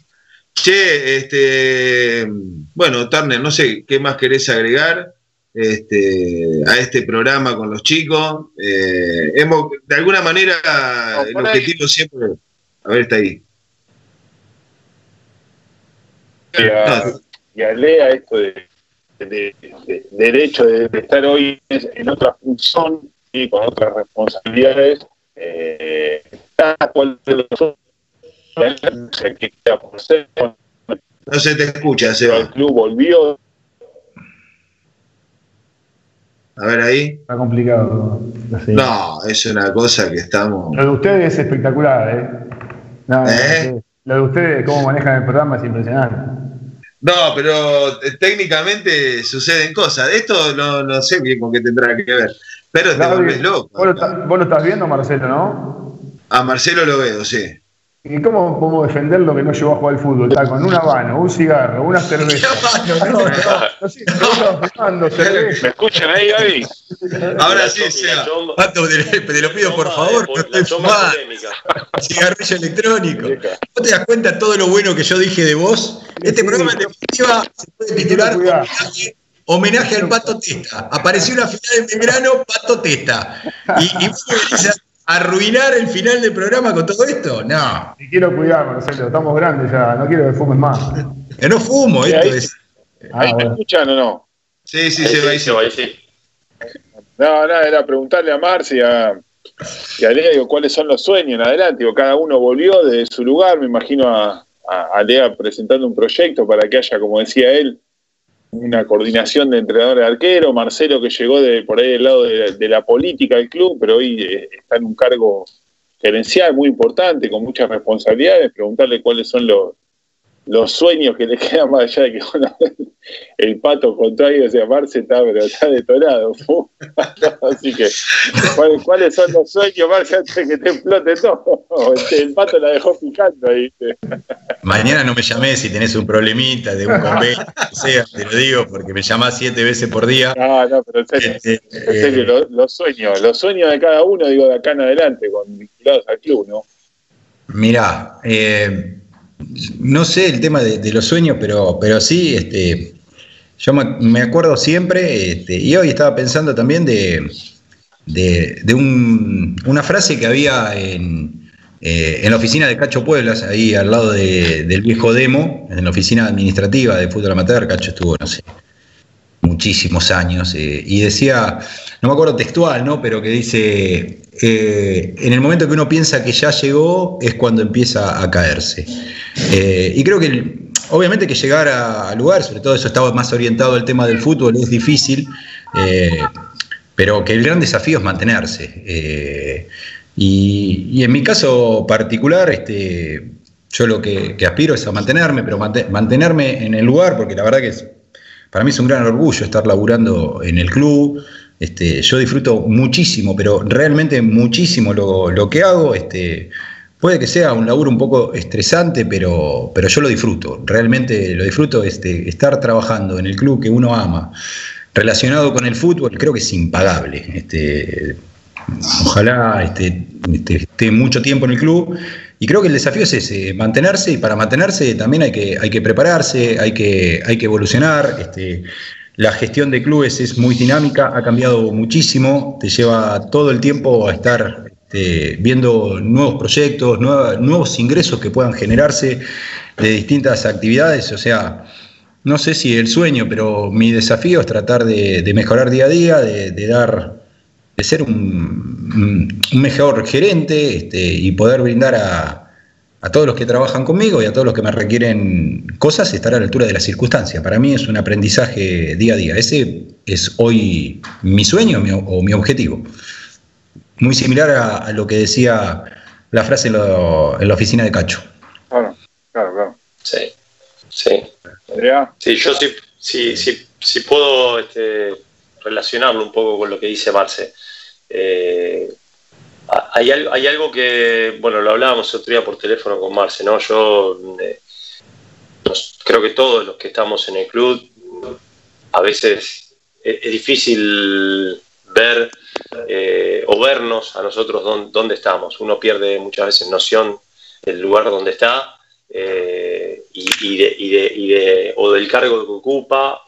S1: Che, este, bueno, Turner, no sé qué más querés agregar este, a este programa con los chicos. Eh, hemos, de alguna manera, el
S6: por ahí.
S1: objetivo siempre. A ver, está ahí.
S6: y Lea esto de, de- de- derecho de, de estar hoy en otra función y con otras responsabilidades. Eh, cada cual de los que queda por ser,
S1: No se te escucha,
S6: el
S1: Seba.
S6: club volvió.
S1: A ver ahí.
S8: Está complicado.
S1: No, es una cosa que estamos.
S8: Lo de ustedes es espectacular, ¿eh? No,
S1: ¿Eh?
S8: Lo de ustedes, cómo manejan el programa es impresionante.
S1: No, pero eh, técnicamente suceden cosas. Esto no, no sé bien con qué tendrá que ver. Pero te volvés loco.
S8: Vos lo, está- vos lo estás viendo, Marcelo, ¿no?
S1: A Marcelo lo veo, sí.
S8: ¿Y cómo podemos defender lo que no llegó a jugar al fútbol? Está con un habano, un cigarro, una cerveza. No, no, no, sí, no, cerveza.
S6: ¿Me escuchan ahí, Gaby?
S1: Ahora sí, sea.
S2: Pato, te, te lo pido por favor, no estoy fumando. Cigarrillo electrónico. ¿Vos te das cuenta de todo lo bueno que yo dije de vos? Este programa en definitiva se puede titular homenaje, al Pato Testa. Apareció una final de Belgrano, Pato Testa. Y, y vos me arruinar el final del programa con todo esto. No.
S8: Y quiero cuidar, Marcelo, estamos grandes ya, no quiero que fumes más.
S2: Yo no fumo,
S6: Sí,
S2: esto
S6: ahí-
S2: es.
S6: ¿Ahí
S8: Ah,
S6: me escuchan o no?
S1: Sí, sí,
S9: Ahí
S1: se va
S9: sí, se va, ahí sí.
S6: No, nada, era preguntarle a Marci y a, y a Lea, digo, cuáles son los sueños en adelante. Digo, cada uno volvió de su lugar, me imagino a, a, a Lea presentando un proyecto para que haya, como decía él, una coordinación de entrenadores de arquero, Marcelo que llegó de por ahí del lado de, de la política del club, pero hoy eh, está en un cargo gerencial muy importante, con muchas responsabilidades, preguntarle cuáles son los, los sueños que le quedan más allá de que bueno, el pato contrario, o sea, Marce está, pero está detonado. Así que, ¿cuáles, cuáles son los sueños, Marce, antes de que te explote todo? Este, El pato la dejó picando ahí.
S2: Mañana no me llamés si tenés un problemita de un convenio, o sea, te lo digo, porque me llamás siete veces por día.
S6: No, no, pero en serio,
S2: Este,
S6: en serio,
S2: eh,
S6: los, los sueños, los sueños de cada uno, digo, de acá en adelante, con vinculados al club, ¿no?
S2: Mirá, eh, no sé el tema de, los sueños, pero, pero sí, este, yo me, acuerdo siempre, este, y hoy estaba pensando también de, de, un- una frase que había en, eh, en la oficina de Cacho Pueblas, ahí al lado de- del viejo Demo, en la oficina administrativa de fútbol amateur, Cacho estuvo, no sé, muchísimos años, eh, y decía, no me acuerdo textual, ¿no? Pero que dice, eh, en el momento que uno piensa que ya llegó es cuando empieza a caerse. Eh, y creo que, obviamente que llegar a- lugar, sobre todo eso estaba más orientado al tema del fútbol, es difícil, pero que el gran desafío es mantenerse. Y, en mi caso particular, este, yo lo que, aspiro es a mantenerme, pero mante- mantenerme en el lugar, porque la verdad que es, para mí es un gran orgullo estar laburando en el club. Este, yo disfruto muchísimo, pero realmente muchísimo lo, que hago. Este, puede que sea un laburo un poco estresante, pero, pero yo lo disfruto. Realmente lo disfruto. Este, estar trabajando en el club que uno ama, relacionado con el fútbol, creo que es impagable. Este, ojalá esté mucho tiempo en el club. Y creo que el desafío es ese, mantenerse, y para mantenerse también hay que, prepararse, hay que, evolucionar. Este, la gestión de clubes es muy dinámica, ha cambiado muchísimo, te lleva todo el tiempo a estar este, viendo nuevos proyectos, nuevos ingresos que puedan generarse de distintas actividades. O sea, no sé si el sueño, pero mi desafío es tratar de, mejorar día a día, de dar de ser un, mejor gerente este, y poder brindar a, a todos los que trabajan conmigo y a todos los que me requieren cosas, estar a la altura de las circunstancias. Para mí es un aprendizaje día a día. Ese es hoy mi sueño mi- o mi objetivo. Muy similar a, a lo que decía la frase en, lo- en la oficina de Cacho.
S6: Claro, claro, claro.
S9: Sí, sí. Sí, yo sí, sí, sí, sí puedo este, relacionarlo un poco con lo que dice Marce. Eh, ha- hay, algo, que, bueno, lo hablábamos otro día por teléfono con Marce, ¿no? Yo eh, creo que todos los que estamos en el club, a veces es, difícil ver eh, o vernos a nosotros dónde, estamos. Uno pierde muchas veces noción del lugar donde está y, de, o del cargo que ocupa.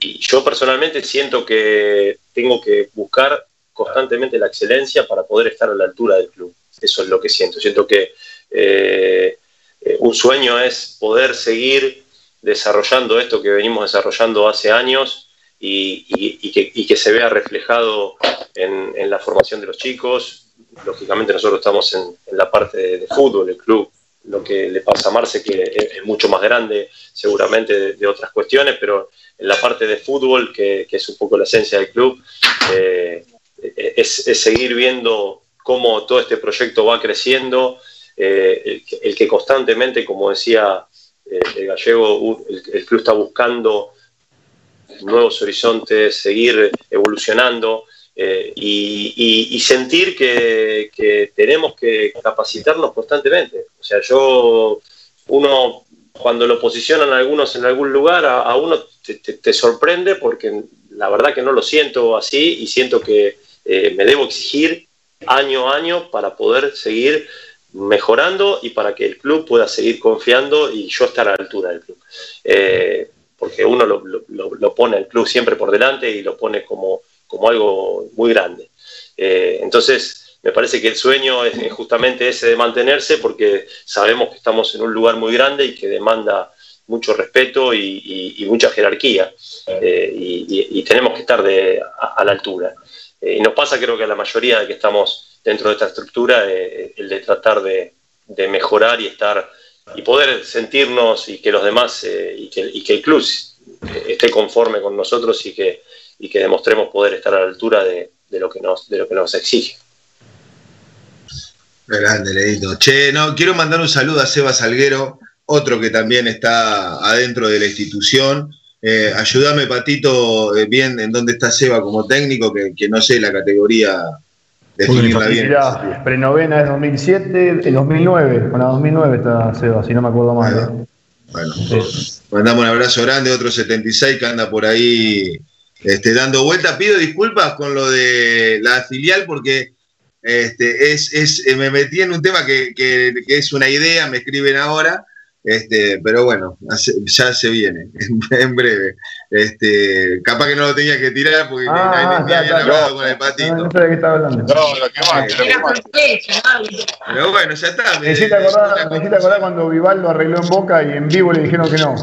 S9: Y yo personalmente siento que tengo que buscar constantemente la excelencia para poder estar a la altura del club. Eso es lo que siento. Siento que eh, eh, un sueño es poder seguir desarrollando esto que venimos desarrollando hace años y, que, se vea reflejado en, la formación de los chicos. Lógicamente nosotros estamos en, la parte de, de fútbol, el club lo que le pasa a Marce, que es, mucho más grande seguramente de, otras cuestiones, pero en la parte de fútbol, que, es un poco la esencia del club, eh, es, seguir viendo cómo todo este proyecto va creciendo, eh, el, que constantemente, como decía eh, el gallego, el, club está buscando nuevos horizontes, seguir evolucionando. y, sentir que, que, tenemos que capacitarnos constantemente. O sea, yo, uno cuando lo posicionan algunos en algún lugar, a, uno te, sorprende porque la verdad que no lo siento así y siento que eh, me debo exigir año a año para poder seguir mejorando y para que el club pueda seguir confiando y yo estar a la altura del club. Eh, porque uno lo, pone el club siempre por delante y lo pone como, como algo muy grande. Eh, entonces, me parece que el sueño es, justamente ese de mantenerse porque sabemos que estamos en un lugar muy grande y que demanda mucho respeto y, mucha jerarquía eh, y, tenemos que estar a, la altura. Eh, y nos pasa creo que a la mayoría de que estamos dentro de esta estructura eh, el de tratar de, mejorar y estar y poder sentirnos y que los demás y que, el club esté conforme con nosotros y que, que demostremos poder estar a la altura de, lo, que nos, de lo que nos exige.
S1: Grande, Leito. Che, no, quiero mandar un saludo a Seba Salguero, otro que también está adentro de la institución. Eh, ayúdame, Patito, eh, bien en dónde está Seba como técnico, que, no sé la categoría definirla bien.
S8: Mirá, prenovena es 2007, en 2009, con la 2009 está Seba, si no me acuerdo mal. ¿eh?
S1: Bueno, mandamos un abrazo grande, otro 76 que anda por ahí este, dando vuelta. Pido disculpas con lo de la filial porque este, es, es, eh, me metí en un tema que, es una idea, me escriben ahora, este, pero bueno, ya se viene, en, breve. Este, capaz que no lo tenía que tirar porque ah, ni, habían hablado con el patito. No, sé de qué estaba hablando. No, lo que más,
S8: Pero bueno, ya está. Me, hiciste acordar, me hiciste acordar cuando Vivaldo arregló en Boca y en vivo le dijeron que no.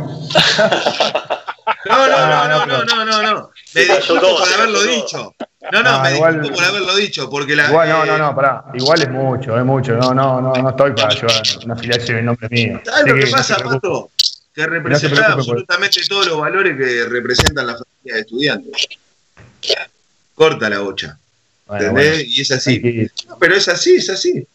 S1: No, no, no, no, no, no, no, no. Me disculpo por haberlo dicho. No, no, me igual, disculpo por haberlo dicho, porque la.
S8: Igual, no, no, no, pará. Igual es mucho, es mucho. No, no, no, no estoy para llevar una afiliación en nombre mío.
S1: ¿Sabes lo que, pasa, Pato? Que representa absolutamente todos los valores que representan la familia de estudiantes. Corta la bocha. ¿Entendés? Y es así. pero es así, es así.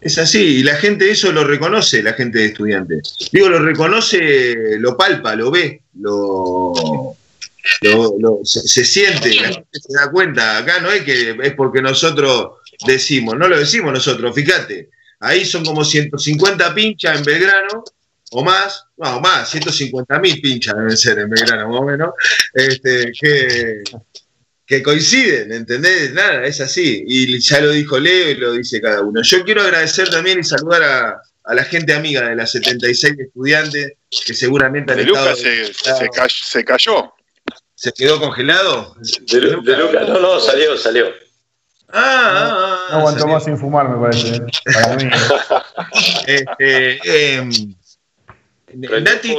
S1: Es así, y la gente eso lo reconoce, la gente de estudiantes. Digo, lo reconoce, lo palpa, lo ve, lo, se, siente, la gente se da cuenta. Acá no es que es porque nosotros decimos, no lo decimos nosotros, fíjate. Ahí son como 150 pinchas en Belgrano, o más, no, más, 150 mil pinchas deben ser en Belgrano, más o menos, este, que, que coinciden, ¿entendés? Nada, es así. Y ya lo dijo Leo y lo dice cada uno. Yo quiero agradecer también y saludar a, la gente amiga de las 76 estudiantes que seguramente han estado...
S6: Se, se, cayó,
S1: se, quedó congelado?
S9: De, Lucas, no, no, salió, salió.
S8: Ah, ah, ah no aguanto más sin fumar, me parece. ¿eh? Para mí.
S1: este, eh, Nati,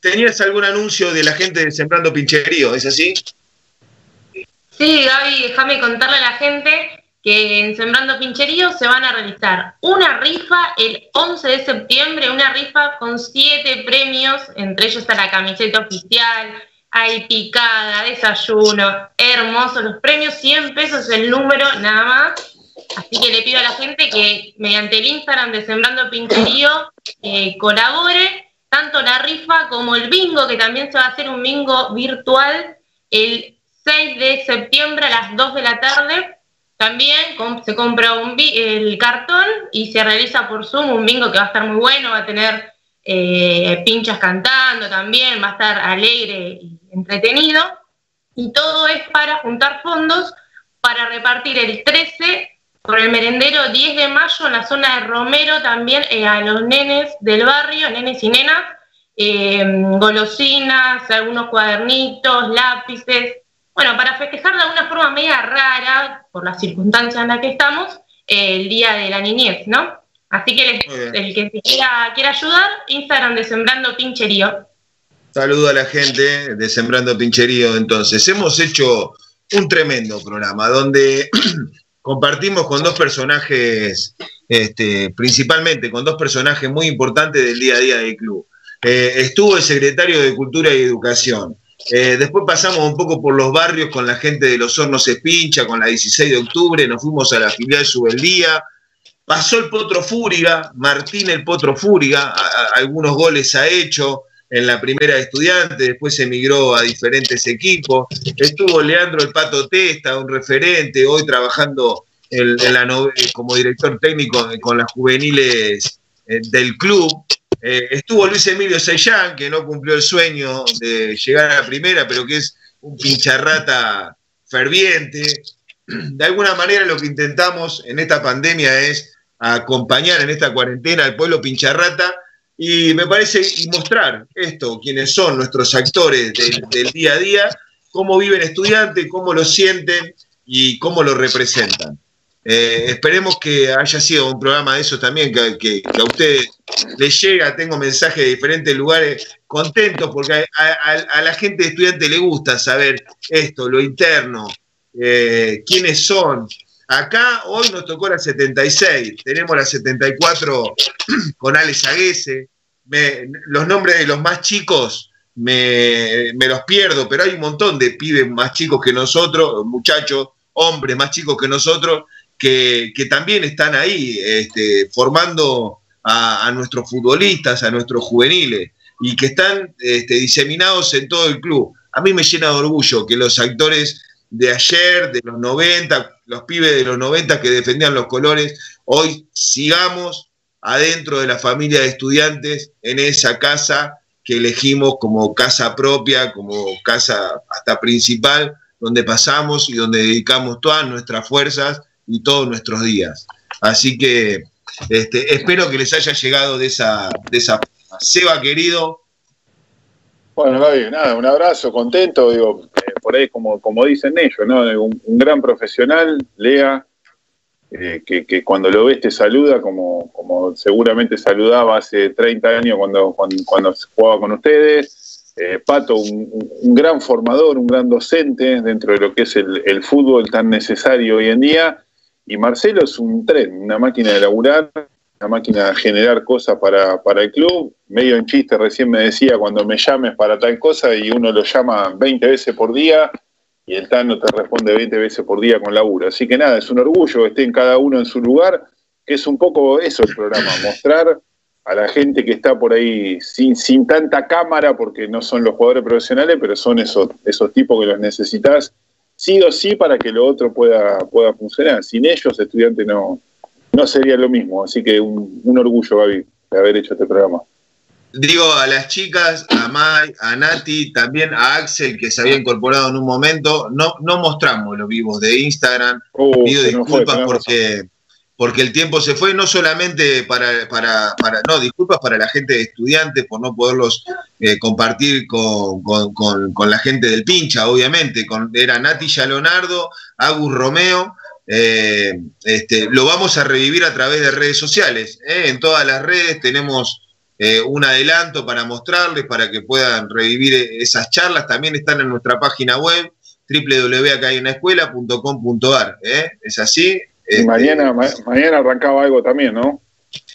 S1: ¿tenías algún anuncio de la gente de Sembrando Pincherío? ¿Es así?
S7: Sí, Gaby, déjame contarle a la gente que en Sembrando Pincherío se van a realizar una rifa el 11 de septiembre, una rifa con siete premios, entre ellos está la camiseta oficial, hay picada, desayuno, hermosos los premios, 100 pesos el número nada más. Así que le pido a la gente que mediante el Instagram de Sembrando Pincherío eh, colabore tanto la rifa como el bingo, que también se va a hacer un bingo virtual el 6 de septiembre a las 2 de la tarde. También se compra un el cartón y se realiza por Zoom un bingo que va a estar muy bueno, va a tener eh, pinchas cantando también, va a estar alegre y entretenido. Y todo es para juntar fondos para repartir el 13 por el merendero 10 de mayo en la zona de Romero también eh, a los nenes del barrio, nenes y nenas, eh, golosinas, algunos cuadernitos, lápices, bueno, para festejar de alguna forma media rara, por las circunstancias en las que estamos, el Día de la Niñez, ¿no? Así que el, que quiera, quiera ayudar, Instagram de Sembrando Pincherío.
S1: Saludo a la gente de Sembrando Pincherío. Entonces, hemos hecho un tremendo programa donde compartimos con dos personajes, este, principalmente con dos personajes muy importantes del día a día del club. Eh, estuvo el secretario de Cultura y Educación. Eh, después pasamos un poco por los barrios con la gente de los hornos Espincha, con la 16 de octubre, nos fuimos a la filial Subeldía. Pasó el Potro Fúriga, Martín el Potro Fúriga, algunos goles ha hecho en la primera de estudiante, después emigró a diferentes equipos. Estuvo Leandro el Pato Testa, un referente, hoy trabajando en, como director técnico con las juveniles eh, del club. Eh, estuvo Luis Emilio Seyán, que no cumplió el sueño de llegar a la primera, pero que es un pincharrata ferviente. De alguna manera lo que intentamos en esta pandemia es acompañar en esta cuarentena al pueblo pincharrata y me parece y mostrar esto, quiénes son nuestros actores del, día a día, cómo viven estudiantes, cómo lo sienten y cómo lo representan. Eh, esperemos que haya sido un programa de eso también, que, que- a ustedes les llega, tengo mensajes de diferentes lugares, contentos porque a, la gente estudiante le gusta saber esto, lo interno, eh, quiénes son. Acá hoy nos tocó la 76, tenemos la 74 con Alex Aguese. Me- los nombres de los más chicos me, me los pierdo, pero hay un montón de pibes más chicos que nosotros, muchachos, hombres más chicos que nosotros, que, también están ahí este, formando a, a nuestros futbolistas, a nuestros juveniles, y que están este, diseminados en todo el club. A mí me llena de orgullo que los actores de ayer, de los 90, los pibes de los 90 que defendían los colores, hoy sigamos adentro de la familia de estudiantes en esa casa que elegimos como casa propia, como casa hasta principal, donde pasamos y donde dedicamos todas nuestras fuerzas y todos nuestros días. Así que este, espero que les haya llegado de esa, de esa forma. Seba, querido,
S6: Bueno, Gaby, nada, un abrazo, contento, digo, por ahí como, como dicen ellos, ¿no? Un, gran profesional, Lea, eh, que, que cuando lo ves te saluda como, como seguramente saludaba hace 30 años cuando, cuando, cuando jugaba con ustedes. Eh, Pato, un, un- gran formador, un gran docente dentro de lo que es el fútbol tan necesario hoy en día. Y Marcelo es un tren, una máquina de laburar, una máquina de generar cosas para, para el club. Medio en chiste, recién me decía cuando me llames para tal cosa y uno lo llama 20 veces por día y el Tano te responde 20 veces por día con laburo. Así que nada, es un orgullo que estén cada uno en su lugar, que es un poco eso el programa, mostrar a la gente que está por ahí sin, sin tanta cámara, porque no son los jugadores profesionales, pero son esos, esos tipos que los necesitas sí o sí para que lo otro pueda, pueda funcionar. Sin ellos, estudiante no, no sería lo mismo. Así que un, un orgullo, Gaby, de haber hecho este programa.
S1: digo a las chicas, a Mai, a Nati, también a Axel, que se había incorporado en un momento, no, no mostramos los vivos de Instagram, pido
S6: nos fue,
S1: disculpas porque, porque el tiempo se fue, no solamente para, para, para- no, disculpas para la gente de estudiantes por no poderlos eh, compartir con, con- con- con la gente del pincha, obviamente, con, era Nati Leonardo, Agus Romeo, eh, este, lo vamos a revivir a través de redes sociales, ¿eh? en todas las redes tenemos eh, un adelanto para mostrarles, para que puedan revivir esas charlas, también están en nuestra página web www.acayunaescuela.com.ar. ¿es así?
S6: Y
S1: Este,
S6: mañana, ma- mañana arrancaba algo también, ¿no?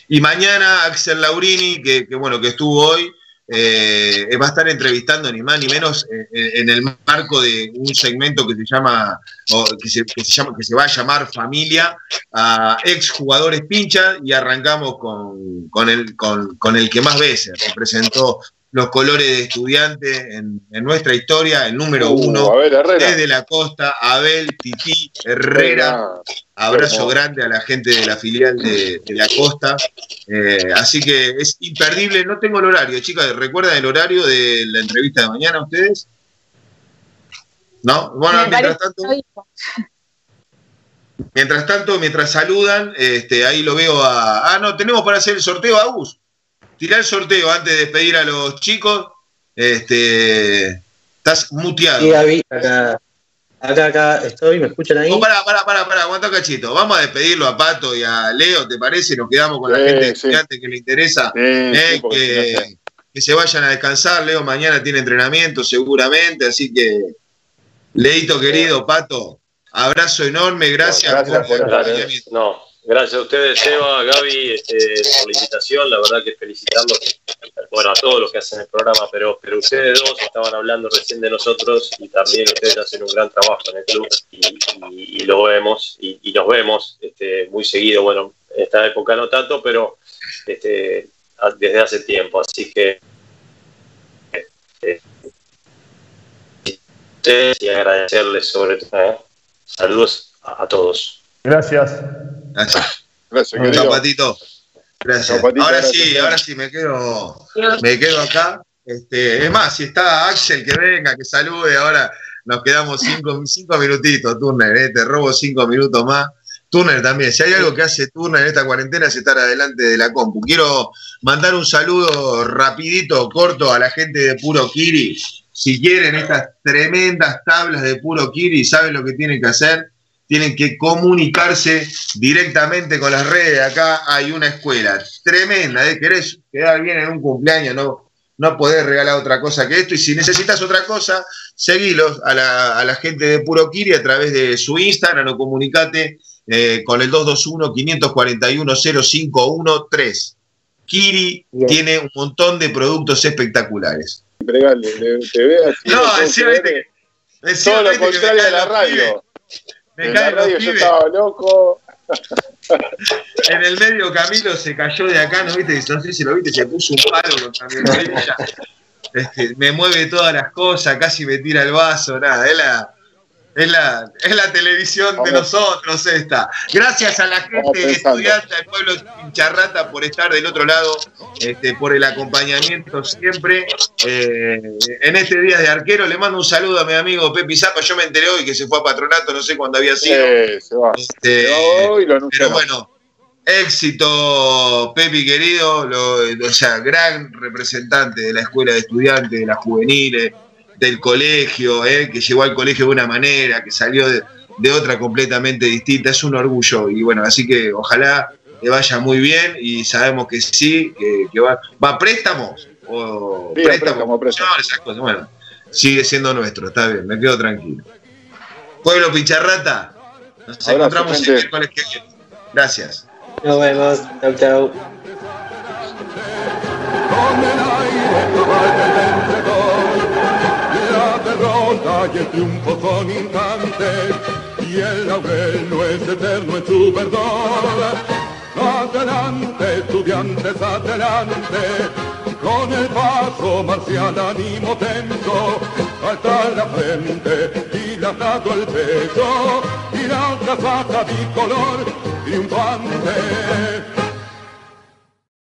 S1: y mañana Axel Laurini, que, que, bueno, que estuvo hoy, eh, va a estar entrevistando ni más ni menos eh, en el marco de un segmento que se llama, o que se, llama, que se va a llamar Familia, a exjugadores pincha, y arrancamos con, con, el, con, con el que más veces representó los colores de estudiante en, en nuestra historia, el número
S6: Uh,
S1: uno,
S6: Abel Herrera.
S1: desde la costa, Abel Tití Herrera. Abrazo grande a la gente de la filial de, de la costa. Eh, así que es imperdible. No tengo el horario, chicas. ¿Recuerdan el horario de la entrevista de mañana ustedes? ¿No? Bueno,
S12: Me
S1: mientras tanto, mientras tanto, mientras saludan, este, ahí lo veo a. Ah, no, tenemos para hacer el sorteo, Agus. Tirá el sorteo antes de despedir a los chicos. Este. Estás muteado.
S14: Sí, Gaby, acá, acá, acá estoy, ¿me escuchan ahí?
S1: Oh, pará, pará, pará, pará, aguanta un cachito. Vamos a despedirlo a Pato y a Leo, ¿te parece? Nos quedamos con la
S6: Sí,
S1: gente de
S6: sí.
S1: que le interesa.
S6: Sí,
S1: eh, que,
S6: no
S1: se vayan a descansar. Leo mañana tiene entrenamiento seguramente, así que, Leito querido, Pato, Abrazo enorme, gracias,
S6: Gracias
S1: por el
S6: por-
S1: acompañamiento.
S9: No, gracias a ustedes, Eva, Gaby, este, por la invitación. La verdad que felicitarlos, bueno, a todos los que hacen el programa, pero, pero ustedes dos estaban hablando recién de nosotros y también ustedes hacen un gran trabajo en el club y, y- lo vemos y, nos vemos este, muy seguido. Bueno, en esta época no tanto, pero este, desde hace tiempo. Así que eh, y agradecerles sobre todo. ¿eh? Saludos a todos.
S8: Gracias.
S1: Gracias.
S6: Gracias,
S1: Chao,
S6: querido.
S1: Patito. Gracias.
S6: Chao, Patito,
S1: ahora
S6: gracias,
S1: sí, ahora sí, me quedo, me quedo acá. Este, es más, si está Axel, que venga, que salude. Ahora nos quedamos cinco, cinco minutitos, Turner. eh, Te robo cinco minutos más. Turner también. Si hay algo que hace Turner en esta cuarentena es estar adelante de la compu. Quiero mandar un saludo rapidito, corto, a la gente de Puro Kiri. Si quieren estas tremendas tablas de Puro Kiri, saben lo que tienen que hacer. Tienen que comunicarse directamente con las redes. Acá hay una escuela tremenda. ¿eh? ¿Querés quedar bien en un cumpleaños? No, no podés regalar otra cosa que esto. Y si necesitas otra cosa, seguilos a la, a la gente de Puro Kiri a través de su Instagram o comunicate eh, con el 221-541-0513. Kiri tiene un montón de productos espectaculares.
S6: Te veas
S1: No, encima,
S6: te-
S1: viste,
S6: Todo lo contrario de
S1: caen
S6: la radio.
S1: Me
S6: En la radio yo estaba loco.
S1: En el medio Camilo se cayó de acá, ¿no viste? No sé si lo viste, se puso un palo contra mi rodilla. Este, me mueve todas las cosas, casi me tira el vaso, nada, es la, es la, es la televisión de nosotros esta. Gracias a la gente estudiante del pueblo Pincharrata por estar del otro lado, este, por el acompañamiento siempre. Eh, en este día de arquero le mando un saludo a mi amigo Pepi Zapa, yo me enteré hoy que se fue a patronato, no sé cuándo había sido.
S6: Eh, se va.
S1: Este,
S6: Se va hoy, lo
S1: pero bueno, éxito, Pepi querido, lo- o sea, gran representante de la escuela de estudiantes, de las juveniles, del colegio, eh, que llegó al colegio de una manera, que salió de, de otra completamente distinta, es un orgullo. Y bueno, así que ojalá le vaya muy bien y sabemos que sí, que, que va, va a préstamos o
S6: Sí, a préstamo, a préstamo.
S1: No, esas cosas. Bueno, sigue siendo nuestro, está bien, me quedo tranquilo. Pueblo Picharrata, nos
S6: Abrazo,
S1: encontramos el miércoles que viene. Gracias.
S14: Nos vemos. Chau, chau.
S15: Derrota y el triunfo son instantes y el laurel no es eterno en su verdor. Adelante, estudiantes, adelante, con el paso marcial ánimo tenso, alta la frente, dilatado el pecho y la casaca bicolor triunfante.